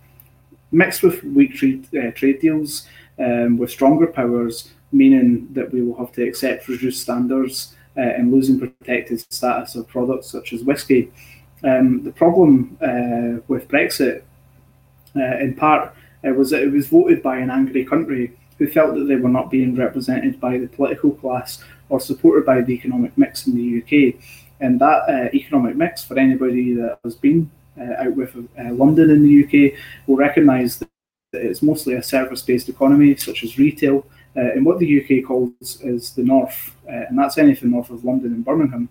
mixed with weak trade, uh, trade deals um, with stronger powers, meaning that we will have to accept reduced standards uh, and losing protected status of products such as whisky. Um, the problem uh, with Brexit, uh, in part, uh, was that it was voted by an angry country who felt that they were not being represented by the political class or supported by the economic mix in the UK. And that uh, economic mix, for anybody that has been uh, out with uh, London in the UK, will recognise that it's mostly a service-based economy, such as retail, uh, and what the UK calls is the North, uh, and that's anything north of London and Birmingham.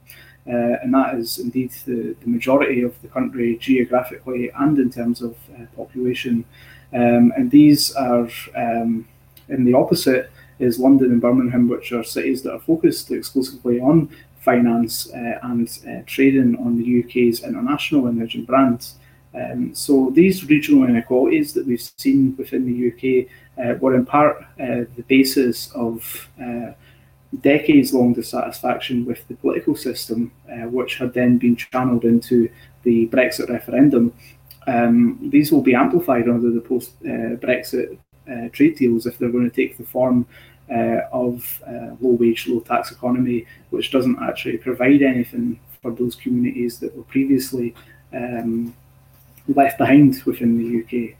Uh, and that is indeed the, the, majority of the country geographically and in terms of population. Um, and these are um, in the opposite is London and Birmingham, which are cities that are focused exclusively on finance uh, and uh, trading on the UK's international emerging brands. Um, so these regional inequalities that we've seen within the UK uh, were in part uh, the basis of uh, decades-long dissatisfaction with the political system, uh, which had then been channeled into the Brexit referendum. Um, these will be amplified under the post-Brexit uh, trade deals if they're going to take the form uh, of low-wage, low-tax economy, which doesn't actually provide anything for those communities that were previously um, left behind within the UK.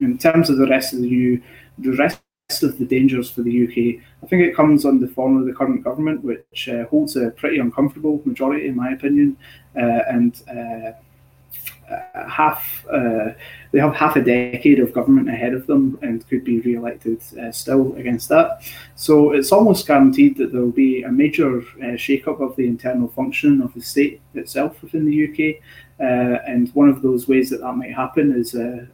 In terms of the rest of the EU, the rest of the dangers for the UK, I think it comes on the form of the current government, which uh, holds a pretty uncomfortable majority, in my opinion, uh, and uh, uh half uh, they have half a decade of government ahead of them and could be re-elected uh, still against that. So it's almost guaranteed that there will be a major shake-up of the internal function of the state itself within the UK. and one of those ways that that might happen is a,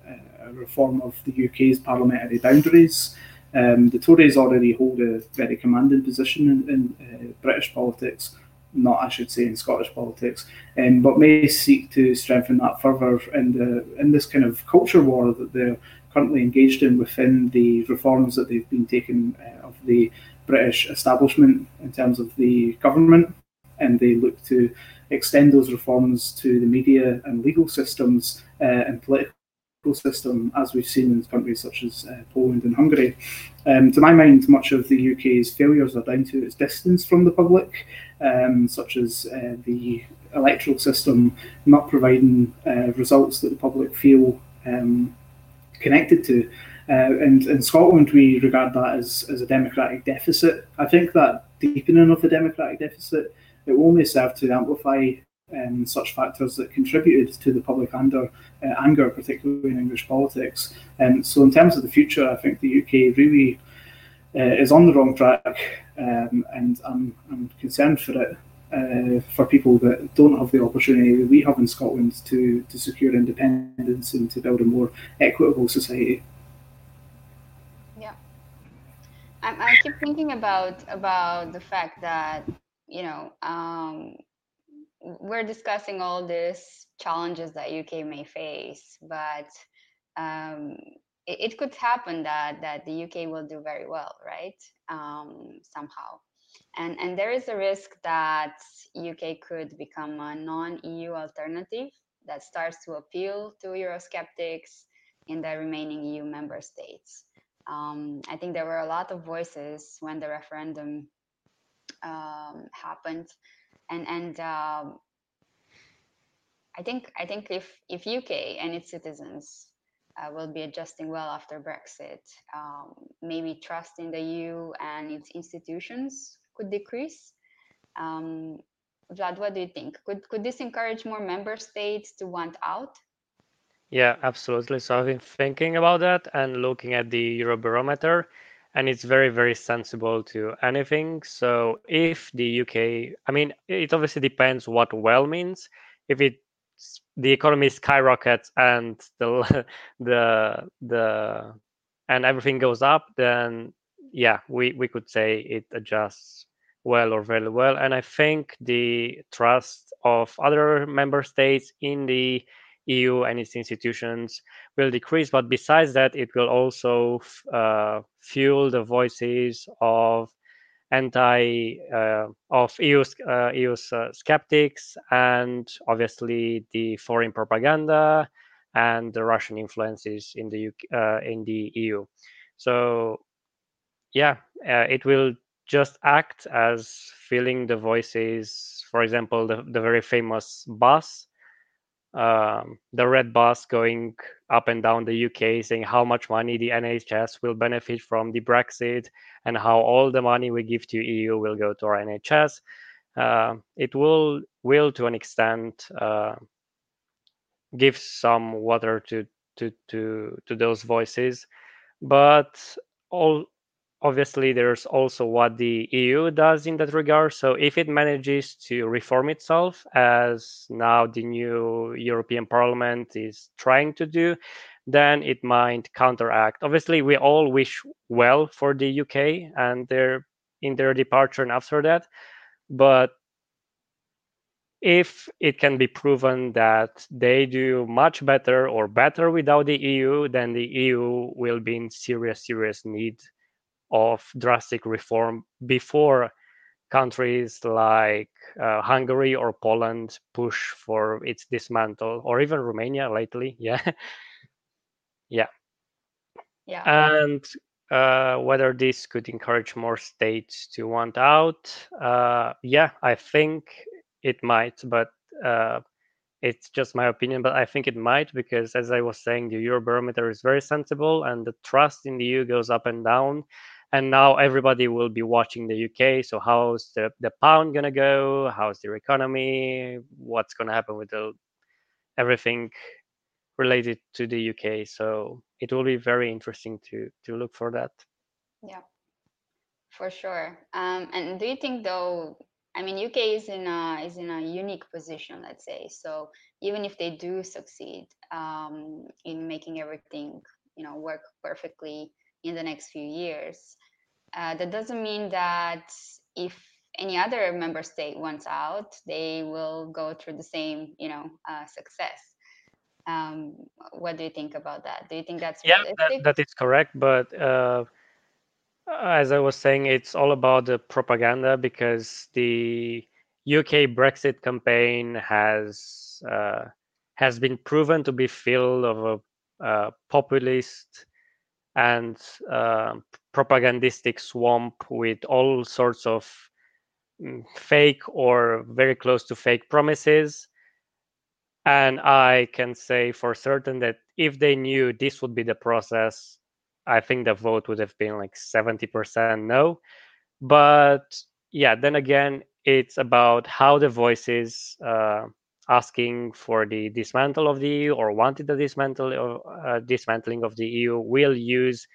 a reform of the UK's parliamentary boundaries. Um, the Tories already hold a very commanding position in, in uh, British politics, not I should say in Scottish politics, um, but may seek to strengthen that further in the in this kind of culture war that they're currently engaged in within the reforms that they've been taking uh, of the British establishment in terms of the government, and they look to extend those reforms to the media and legal systems uh, and political system, as we've seen in countries such as uh, Poland and Hungary. Um, to my mind, much of the UK's failures are down to its distance from the public, um, such as uh, the electoral system not providing uh, results that the public feel um, connected to. Uh, and in Scotland, we regard that as, as a democratic deficit. I think that deepening of the democratic deficit it will only serve to amplify um, such factors that contributed to the public anger, uh, anger particularly in English politics. Um, so, in terms of the future, I think the UK really is on the wrong track, um, and I'm, I'm concerned for it. Uh, for people that don't have the opportunity that we have in Scotland to, to secure independence and to build a more equitable society. Yeah, I, I keep thinking about about the fact that you know um, we're discussing all these challenges that UK may face, but um, it, it, could happen that that the UK will do very well, right? Um, somehow, and and there is a risk that UK could become a non-EU alternative that starts to appeal to Eurosceptics in the remaining EU member states. Um, I think there were a lot of voices when the referendum um, happened and and um, I think I think if if UK and its citizens uh, will be adjusting well after Brexit, um, maybe trust in the EU and its institutions could decrease. Um, Vlad, what do you think? Could could this encourage more member states to want out? Yeah, absolutely. So I've been thinking about that and looking at the Eurobarometer, and it's very very sensible to anything so if the uk i mean it obviously depends what well means if it the economy skyrockets and the the the and everything goes up then yeah we we could say it adjusts well or very well and i think the trust of other member states in the EU and its institutions will decrease. But besides that, it will also uh, fuel the voices of anti uh, of EU uh, EU's uh, skeptics and obviously the foreign propaganda and the Russian influences in the UK, uh, in the EU. So yeah, uh, it will just act as filling the voices. For example, the, the very famous bus um, the red bus going up and down the UK saying how much money the NHS will benefit from the Brexit and how all the money we give to EU will go to our NHS. uh, it will will to an extent uh, give some water to to to to those voices, but all obviously there's also what the EU does in that regard. So if it manages to reform itself, as now the new European Parliament is trying to do, then it might counteract. Obviously, we all wish well for the UK and their in their departure and after that, but if it can be proven that they do much better or better without the EU, then the EU will be in serious, serious need of drastic reform before countries like uh, Hungary or Poland push for its dismantle, or even Romania lately. Yeah, yeah, Yeah. and uh, whether this could encourage more states to want out. Uh, yeah, I think it might, but uh, it's just my opinion. But I think it might because, as I was saying, the Eurobarometer is very sensible, and the trust in the EU goes up and down. And now everybody will be watching the UK. So how's the the pound gonna go? How's their economy? What's gonna happen with the everything related to the UK? So it will be very interesting to to look for that. Yeah, for sure. Um, and do you think though, I mean, UK is in a is in a unique position, let's say. So even if they do succeed um, in making everything, you know, work perfectly in the next few years, uh, that doesn't mean that if any other member state wants out, they will go through the same, you know, uh, success. Um, what do you think about that? Do you think that's Yeah, that, that is correct. But uh, as I was saying, it's all about the propaganda because the UK Brexit campaign has uh, has been proven to be filled of a uh, populist and uh, propagandistic swamp with all sorts of mm, fake or very close to fake promises. And I can say for certain that if they knew this would be the process, I think the vote would have been like 70% no. But yeah, then again, it's about how the voices uh, asking for the dismantle of the EU or wanted the dismantle of, uh, dismantling of the EU will use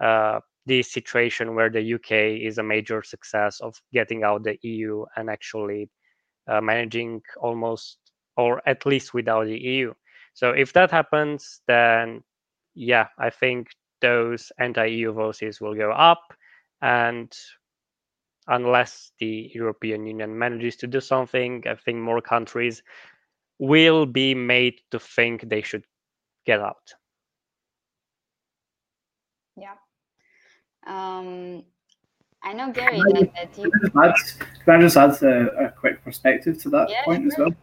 uh, the situation where the UK is a major success of getting out the EU and actually uh, managing almost or at least without the EU. So if that happens, then yeah, I think those anti-EU voices will go up, and unless the European Union manages to do something, I think more countries will be made to think they should get out. Yeah. Um, I know Gary Can I- that, that you. Can I just add, can I just add a, a quick perspective to that Yeah, point as well?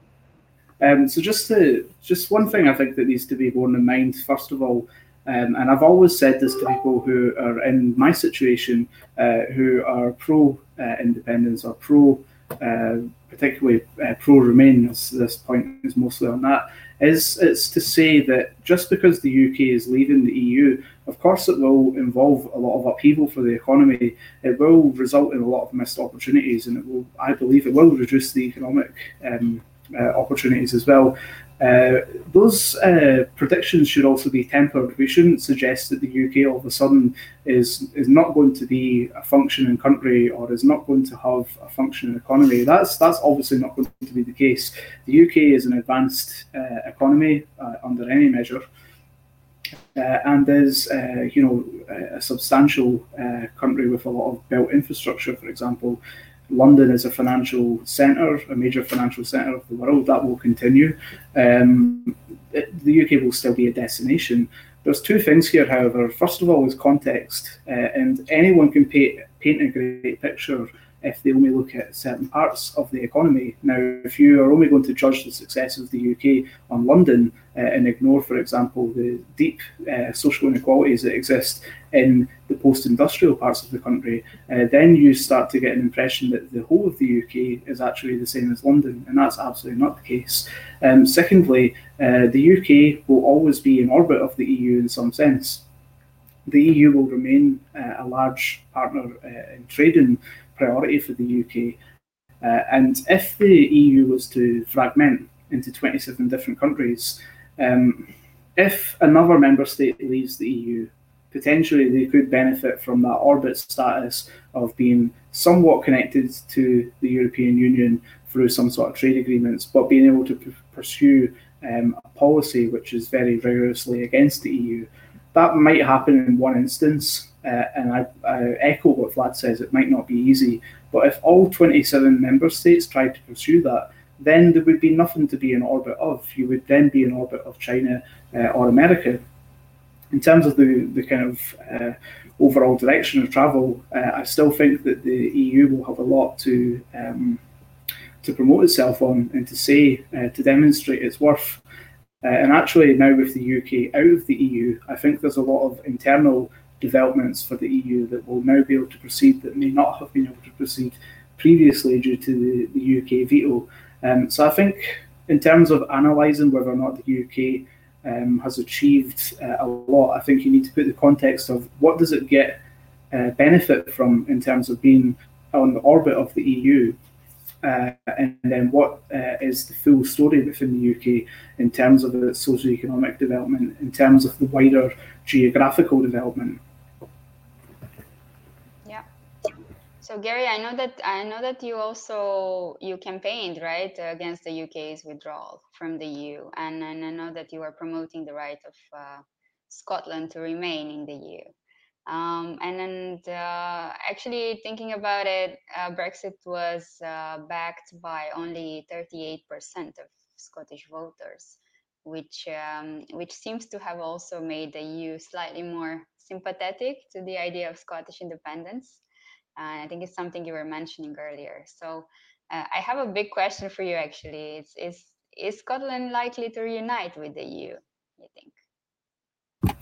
Um, so just to, just one thing I think that needs to be borne in mind first of all, um, and I've always said this to people who are in my situation, uh, who are pro uh, independence or pro, uh, particularly uh, pro Remain. This, this point is mostly on that. Is it's to say that just because the UK is leaving the EU, of course it will involve a lot of upheaval for the economy. It will result in a lot of missed opportunities, and it will, I believe, it will reduce the economic um, uh, opportunities as well. Uh, those uh, predictions should also be tempered. We shouldn't suggest that the UK all of a sudden is is not going to be a functioning country or is not going to have a functioning economy. That's that's obviously not going to be the case. The UK is an advanced uh, economy uh, under any measure. Uh, and is, you know, a substantial country with a lot of built infrastructure. For example, London is a financial centre, a major financial centre of the world. That will continue. Um, it, the UK will still be a destination. There's two things here, however. First of all, is context, uh, and anyone can paint, paint a great picture if they only look at certain parts of the economy. Now, if you are only going to judge the success of the UK on London uh, and ignore, for example, the deep uh, social inequalities that exist in the post-industrial parts of the country, uh, then you start to get an impression that the whole of the UK is actually the same as London, and that's absolutely not the case. Um, secondly, uh, the UK will always be in orbit of the EU in some sense. The EU will remain uh, a large partner uh, in trading priority for the UK. Uh, and if the EU was to fragment into 27 different countries, um, if another member state leaves the EU, potentially they could benefit from that orbit status of being somewhat connected to the European Union through some sort of trade agreements, but being able to p- pursue um, a policy which is very rigorously against the EU. That might happen in one instance, uh, and I, I, echo what Vlad says, it might not be easy, but if all 27 member states tried to pursue that, then there would be nothing to be in orbit of. You would then be in orbit of China uh, or America. In terms of the, the kind of uh, overall direction of travel, uh, I still think that the EU will have a lot to um, to promote itself on and to say uh, to demonstrate its worth. Uh, and actually, now with the UK out of the EU, I think there's a lot of internal developments for the EU that will now be able to proceed that may not have been able to proceed previously due to the, the UK veto. Um, so I think, in terms of analysing whether or not the UK um, has achieved uh, a lot, I think you need to put the context of what does it get uh, benefit from in terms of being on the orbit of the EU, uh, and then what uh, is the full story within the UK in terms of its socio-economic development, in terms of the wider geographical development. So Gary, I know that I know that you also you campaigned right against the UK's withdrawal from the EU, and, and I know that you are promoting the right of uh, Scotland to remain in the EU. Um, and then uh, actually thinking about it, uh, Brexit was uh, backed by only 38% of Scottish voters, which um, which seems to have also made the EU slightly more sympathetic to the idea of Scottish independence. Uh, I think it's something you were mentioning earlier. So uh, I have a big question for you. Actually, is is Scotland likely to reunite with the EU? You think?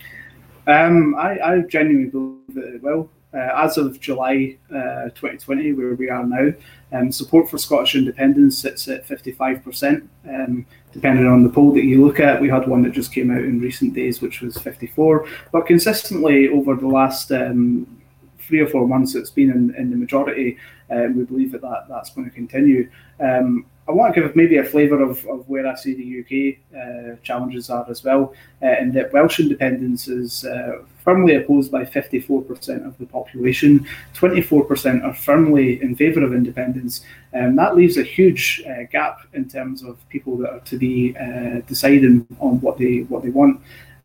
Um, I, I genuinely believe that it will. Uh, as of July uh, 2020, where we are now, um, support for Scottish independence sits at 55%. Um, depending on the poll that you look at, we had one that just came out in recent days, which was 54. But consistently over the last um, three or four months it's been in, in the majority, uh, we believe that, that that's going to continue. Um, I want to give maybe a flavour of, of where I see the UK uh, challenges are as well, uh, in that Welsh independence is uh, firmly opposed by 54% of the population, 24% are firmly in favour of independence, and um, that leaves a huge uh, gap in terms of people that are to be uh, deciding on what they what they want.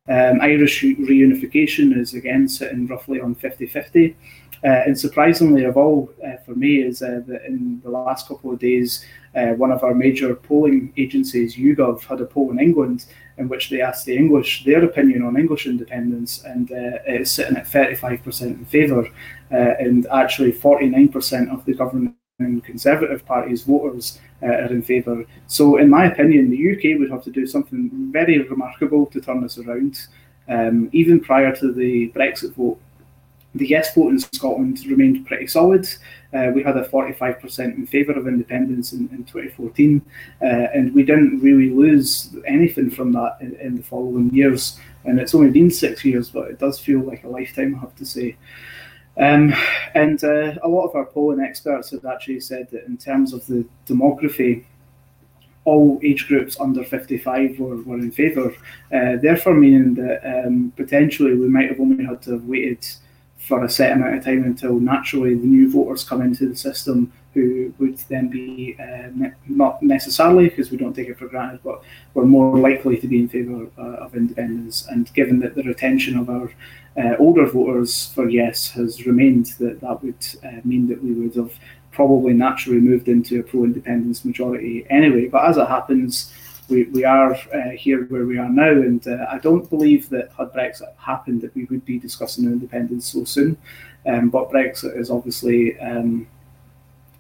Um, Irish reunification is again sitting roughly on 50 50. Uh, and surprisingly, of all uh, for me, is uh, that in the last couple of days, uh, one of our major polling agencies, YouGov, had a poll in England in which they asked the English their opinion on English independence, and uh, it's sitting at 35% in favour, uh, and actually 49% of the government and Conservative Party's voters uh, are in favour. So, in my opinion, the UK would have to do something very remarkable to turn this around. Um, even prior to the Brexit vote, the yes vote in Scotland remained pretty solid. Uh, we had a 45% in favour of independence in, in 2014, uh, and we didn't really lose anything from that in, in, the following years. And it's only been six years, but it does feel like a lifetime, I have to say. Um, and uh, a lot of our polling experts have actually said that in terms of the demography, all age groups under 55 were, were in favour, uh, therefore meaning that um, potentially we might have only had to have waited for a set amount of time until naturally the new voters come into the system who would then be uh, ne- not necessarily because we don't take it for granted, but we're more likely to be in favour uh, of independence. And given that the retention of our uh, older voters for yes has remained, that that would uh, mean that we would have probably naturally moved into a pro-independence majority anyway. But as it happens, we, we are uh, here where we are now, and uh, I don't believe that had Brexit happened that we would be discussing independence so soon. Um, but Brexit is obviously um,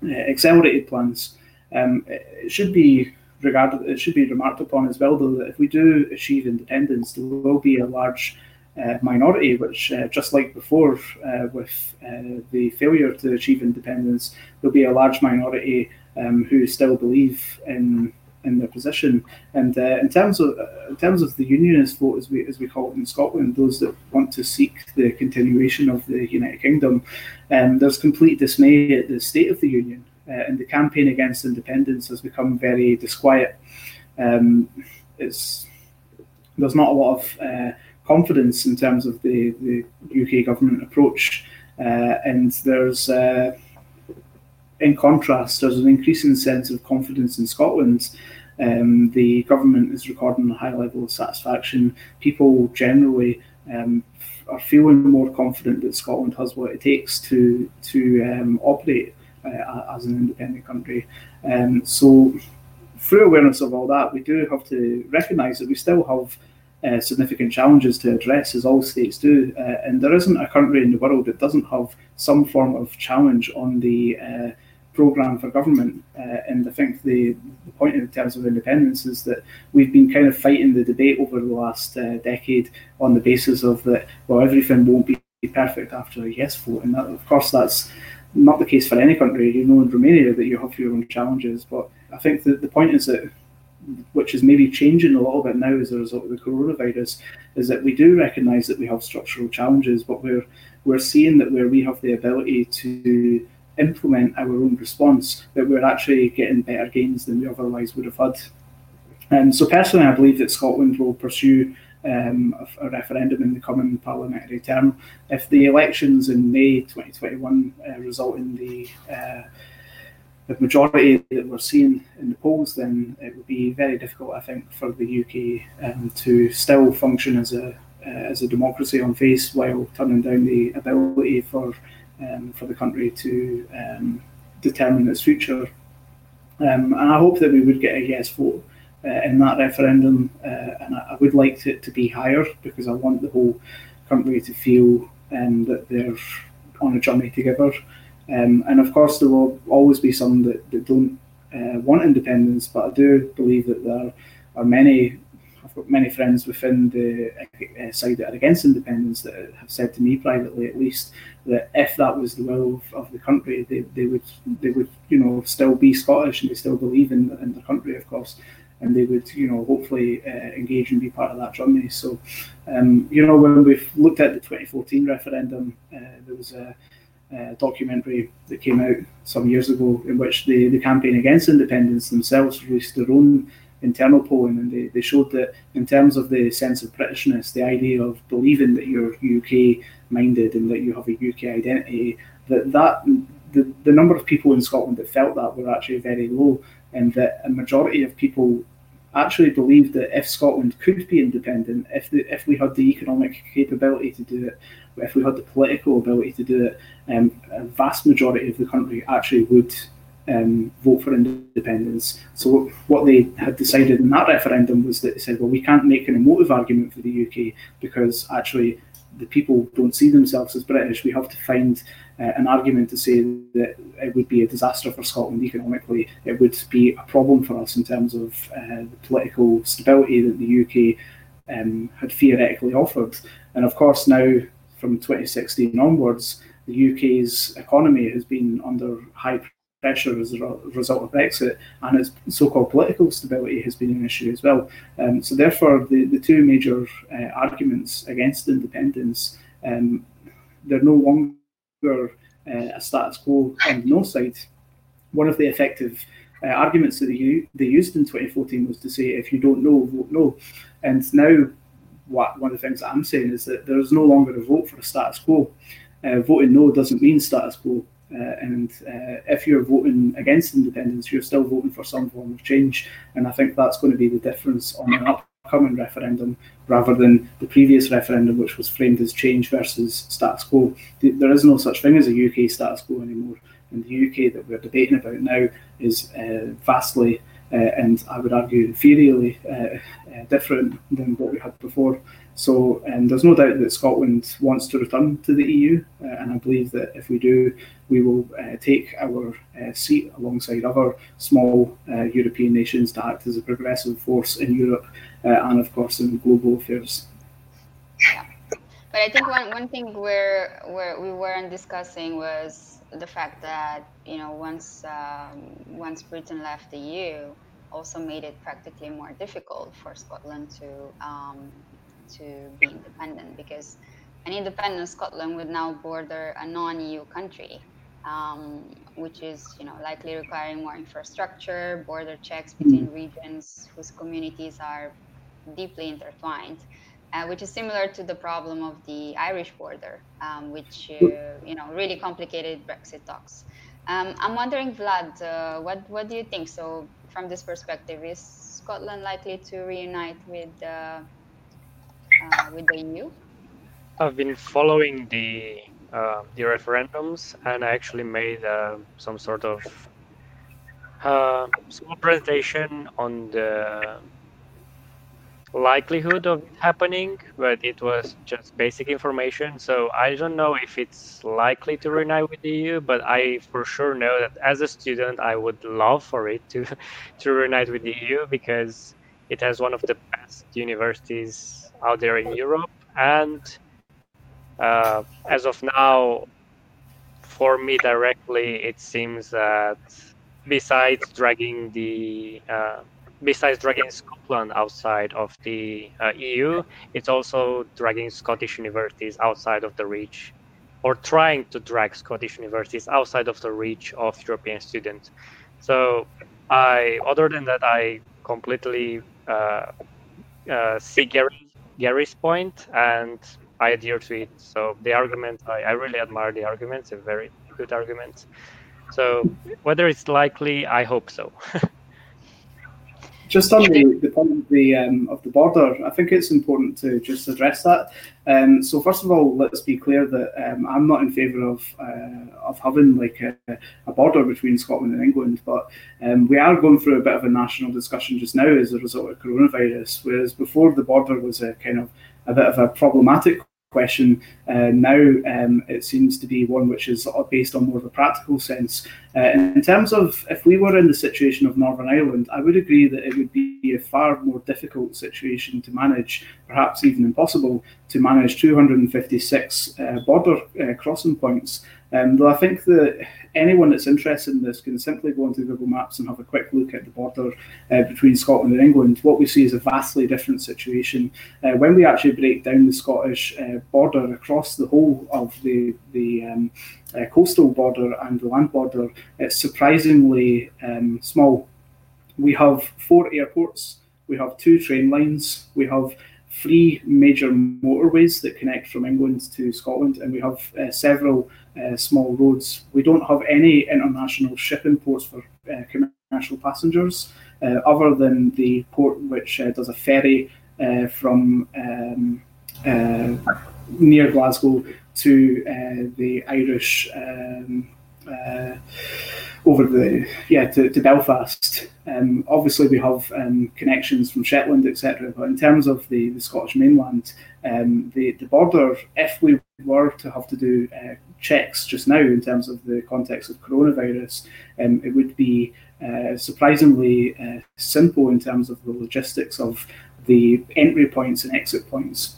uh, accelerated plans. Um, it should be regarded. It should be remarked upon as well, though, that if we do achieve independence, there will be a large uh, minority, which, uh, just like before uh, with uh, the failure to achieve independence, there'll be a large minority um, who still believe in in their position. And uh, in terms of uh, in terms of the unionist vote, as we as we call it in Scotland, those that want to seek the continuation of the United Kingdom, um, there's complete dismay at the state of the union. uh, and the campaign against independence has become very disquiet. Um, it's there's not a lot of uh, confidence in terms of the, the UK government approach, uh, and there's uh, in contrast, there's an increasing sense of confidence in Scotland. Um, the government is recording a high level of satisfaction. People generally um, are feeling more confident that Scotland has what it takes to to um, operate uh, as an independent country. Um, so, through awareness of all that, we do have to recognise that we still have uh, significant challenges to address, as all states do. Uh, and there isn't a country in the world that doesn't have some form of challenge on the programme for government. Uh, and I think the, the, point in terms of independence is that we've been kind of fighting the debate over the last uh, decade on the basis of that, well, everything won't be perfect after a yes vote. And that, of course, that's not the case for any country. You know, in Romania, that you have your own challenges. But I think that the point is that which is maybe changing a little bit now as a result of the coronavirus, is that we do recognise that we have structural challenges, but we're we're seeing that where we have the ability to implement our own response, that we're actually getting better gains than we otherwise would have had. And so personally, I believe that Scotland will pursue um, a, a, referendum in the coming parliamentary term. If the elections in May 2021 uh, result in the uh, the majority that we're seeing in the polls, then it would be very difficult, I think, for the UK um, to still function as a uh, as a democracy on face while turning down the ability for um, for the country to um, determine its future. Um, and I hope that we would get a yes vote uh, in that referendum, uh, and I, I, would like it to be higher because I want the whole country to feel um, that they're on a journey together. Um, and of course, there will always be some that, that don't uh, want independence, but I do believe that there are many got many friends within the uh, side that are against independence that have said to me privately, at least, that if that was the will of, of the country, they, they would they would you know still be Scottish and they still believe in in the country, of course, and they would you know hopefully uh, engage and be part of that journey. So, um, you know, when we've looked at the 2014 referendum, uh, there was a uh, documentary that came out some years ago in which the, the campaign against independence themselves released their own internal polling, and they, they showed that in terms of the sense of Britishness, the idea of believing that you're UK minded and that you have a UK identity, that that the, the number of people in Scotland that felt that were actually very low, and that a majority of people actually believed that if Scotland could be independent, if the, if we had the economic capability to do it, if we had the political ability to do it, um, a vast majority of the country actually would um, vote for independence. So what they had decided in that referendum was that they said, well, we can't make an emotive argument for the UK because actually the people don't see themselves as British. We have to find uh, an argument to say that it would be a disaster for Scotland economically. It would be a problem for us in terms of uh, the political stability that the UK um, had theoretically offered. And of course, now from 2016 onwards, the UK's economy has been under high pressure as a result of Brexit, and its so-called political stability has been an issue as well. Um, so therefore, the, the two major uh, arguments against independence, um, they're no longer uh, a status quo on no side. One of the effective uh, arguments that they, they used in 2014 was to say, if you don't know, vote no. And now, what, one of the things that I'm saying is that there is no longer a vote for a status quo. Uh, voting no doesn't mean status quo. Uh, and uh, if you're voting against independence, you're still voting for some form of change. And I think that's going to be the difference on an upcoming referendum rather than the previous referendum, which was framed as change versus status quo. There is no such thing as a UK status quo anymore. And the UK that we're debating about now is uh, vastly uh, and I would argue inferiorly uh, uh, different than what we had before. So um, there's no doubt that Scotland wants to return to the EU, uh, and I believe that if we do, we will uh, take our uh, seat alongside other small uh, European nations to act as a progressive force in Europe uh, and, of course, in global affairs. But I think one, one thing we're, we weren't discussing was the fact that, you know, once, um, once Britain left the EU, also made it practically more difficult for Scotland to um, to be independent because an independent Scotland would now border a non-EU country. Um, which is you know likely requiring more infrastructure, border checks between mm. regions whose communities are deeply intertwined, uh, which is similar to the problem of the Irish border, um, which uh, you know really complicated Brexit talks. Um, I'm wondering, Vlad, uh, what what do you think? So, from this perspective, is Scotland likely to reunite with uh, with the EU? I've been following the uh, the referendums, and I actually made uh, some sort of uh, small presentation on the likelihood of it happening, but it was just basic information. So I don't know if it's likely to reunite with the EU, but I for sure know that as a student, I would love for it to to reunite with the EU because it has one of the best universities out there in Europe, and uh, as of now, for me directly, it seems that besides dragging the uh, besides dragging Scotland outside of the uh, EU, it's also dragging Scottish universities outside of the reach, or trying to drag Scottish universities outside of the reach of European students. So, I other than that, I completely uh, uh, see Gary, Gary's point, and I adhere to it. So the argument, I, I really admire the arguments, a very good argument. So whether it's likely, I hope so. just on the, the point of the um, of the border, I think it's important to just address that. Um, so first of all, let's be clear that um, I'm not in favour of uh, of having like a, a, border between Scotland and England, but um, we are going through a bit of a national discussion just now as a result of coronavirus. Whereas before, the border was a kind of a bit of a problematic question. Uh, now um, it seems to be one which is based on more of a practical sense. Uh, in terms of if we were in the situation of Northern Ireland, I would agree that it would be a far more difficult situation to manage, perhaps even impossible, to manage 256 uh, border uh, crossing points. Um, though I think that anyone that's interested in this can simply go onto Google Maps and have a quick look at the border uh, between Scotland and England. What we see is a vastly different situation. Uh, when we actually break down the Scottish uh, border across the whole of the, the um, uh, coastal border and the land border, it's surprisingly um, small. We have four airports, we have two train lines, we have three major motorways that connect from England to Scotland, and we have uh, several uh, small roads. We don't have any international shipping ports for uh, commercial passengers, uh, other than the port which uh, does a ferry uh, from um, near Glasgow to the Irish. Um, over the yeah to, to Belfast. Um, obviously, we have um, connections from Shetland, etc. But in terms of the, the Scottish mainland, um, the the border, if we were to have to do uh, checks just now in terms of the context of coronavirus, um, it would be uh, surprisingly uh, simple in terms of the logistics of the entry points and exit points.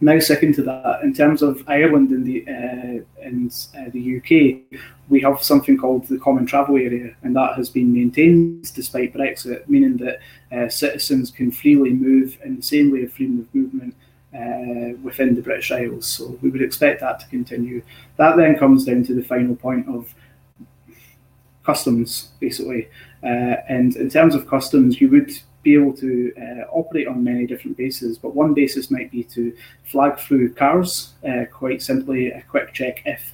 Now, second to that, in terms of Ireland and the uh, and uh, the UK, we have something called the Common Travel Area, and that has been maintained despite Brexit, meaning that uh, citizens can freely move in the same way of freedom of movement uh, within the British Isles. So we would expect that to continue. That then comes down to the final point of customs, basically. Uh, and in terms of customs, you would be able to uh, operate on many different bases, but one basis might be to flag through cars, uh, quite simply a quick check if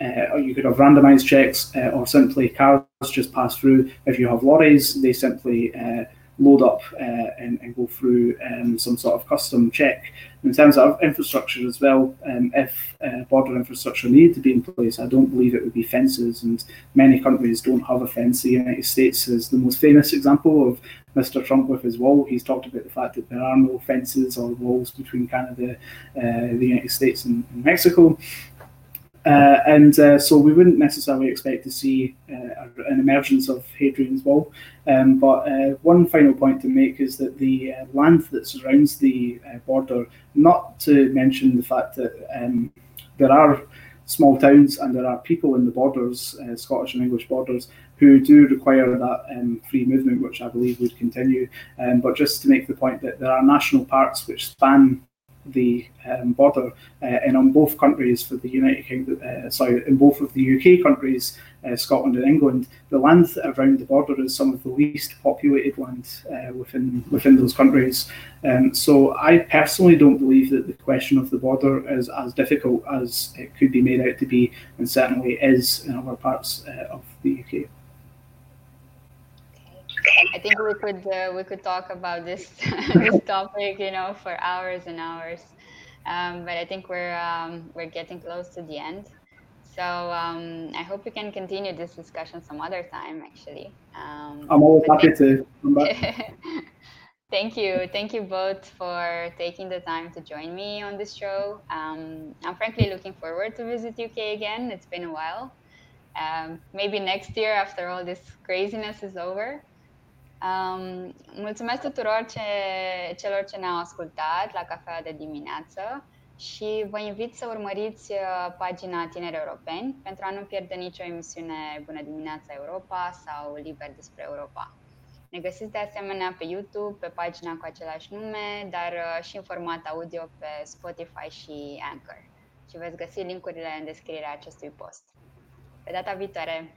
uh, you could have randomized checks uh, or simply cars just pass through. If you have lorries, they simply uh, load up uh, and, and, go through um, some sort of custom check. In terms of infrastructure as well, um, if uh, border infrastructure needed to be in place, I don't believe it would be fences, and many countries don't have a fence. The United States is the most famous example of Mr. Trump with his wall. He's talked about the fact that there are no fences or walls between Canada, uh, the United States, and, and Mexico. Uh, and uh, so we wouldn't necessarily expect to see uh, an emergence of Hadrian's Wall. Um, but uh, one final point to make is that the uh, land that surrounds the uh, border, not to mention the fact that um, there are small towns and there are people in the borders, Scottish and English borders, who do require that um, free movement, which I believe would continue. Um, but just to make the point that there are national parks which span the um, border, uh, and on both countries for the United Kingdom, uh, sorry, in both of the UK countries, uh, Scotland and England, the land around the border is some of the least populated land within within those countries. Um, so I personally don't believe that the question of the border is as difficult as it could be made out to be, and certainly is in other parts of the UK. I think we could uh, we could talk about this this topic, you know, for hours and hours. Um, but I think we're um, we're getting close to the end. So um, I hope we can continue this discussion some other time. Actually, um, I'm always happy to come back. thank you, thank you both for taking the time to join me on this show. Um, I'm frankly looking forward to visit UK again. It's been a while. Um, maybe next year, after all this craziness is over. Um, mulțumesc tuturor ce, celor ce ne-au ascultat la cafea de dimineață și vă invit să urmăriți uh, pagina Tineri Europeni pentru a nu pierde nicio emisiune Bună dimineața Europa sau Liber despre Europa. Ne găsiți de asemenea pe YouTube, pe pagina cu același nume, dar uh, și în format audio pe Spotify și Anchor. Și veți găsi linkurile în descrierea acestui post. Pe data viitoare!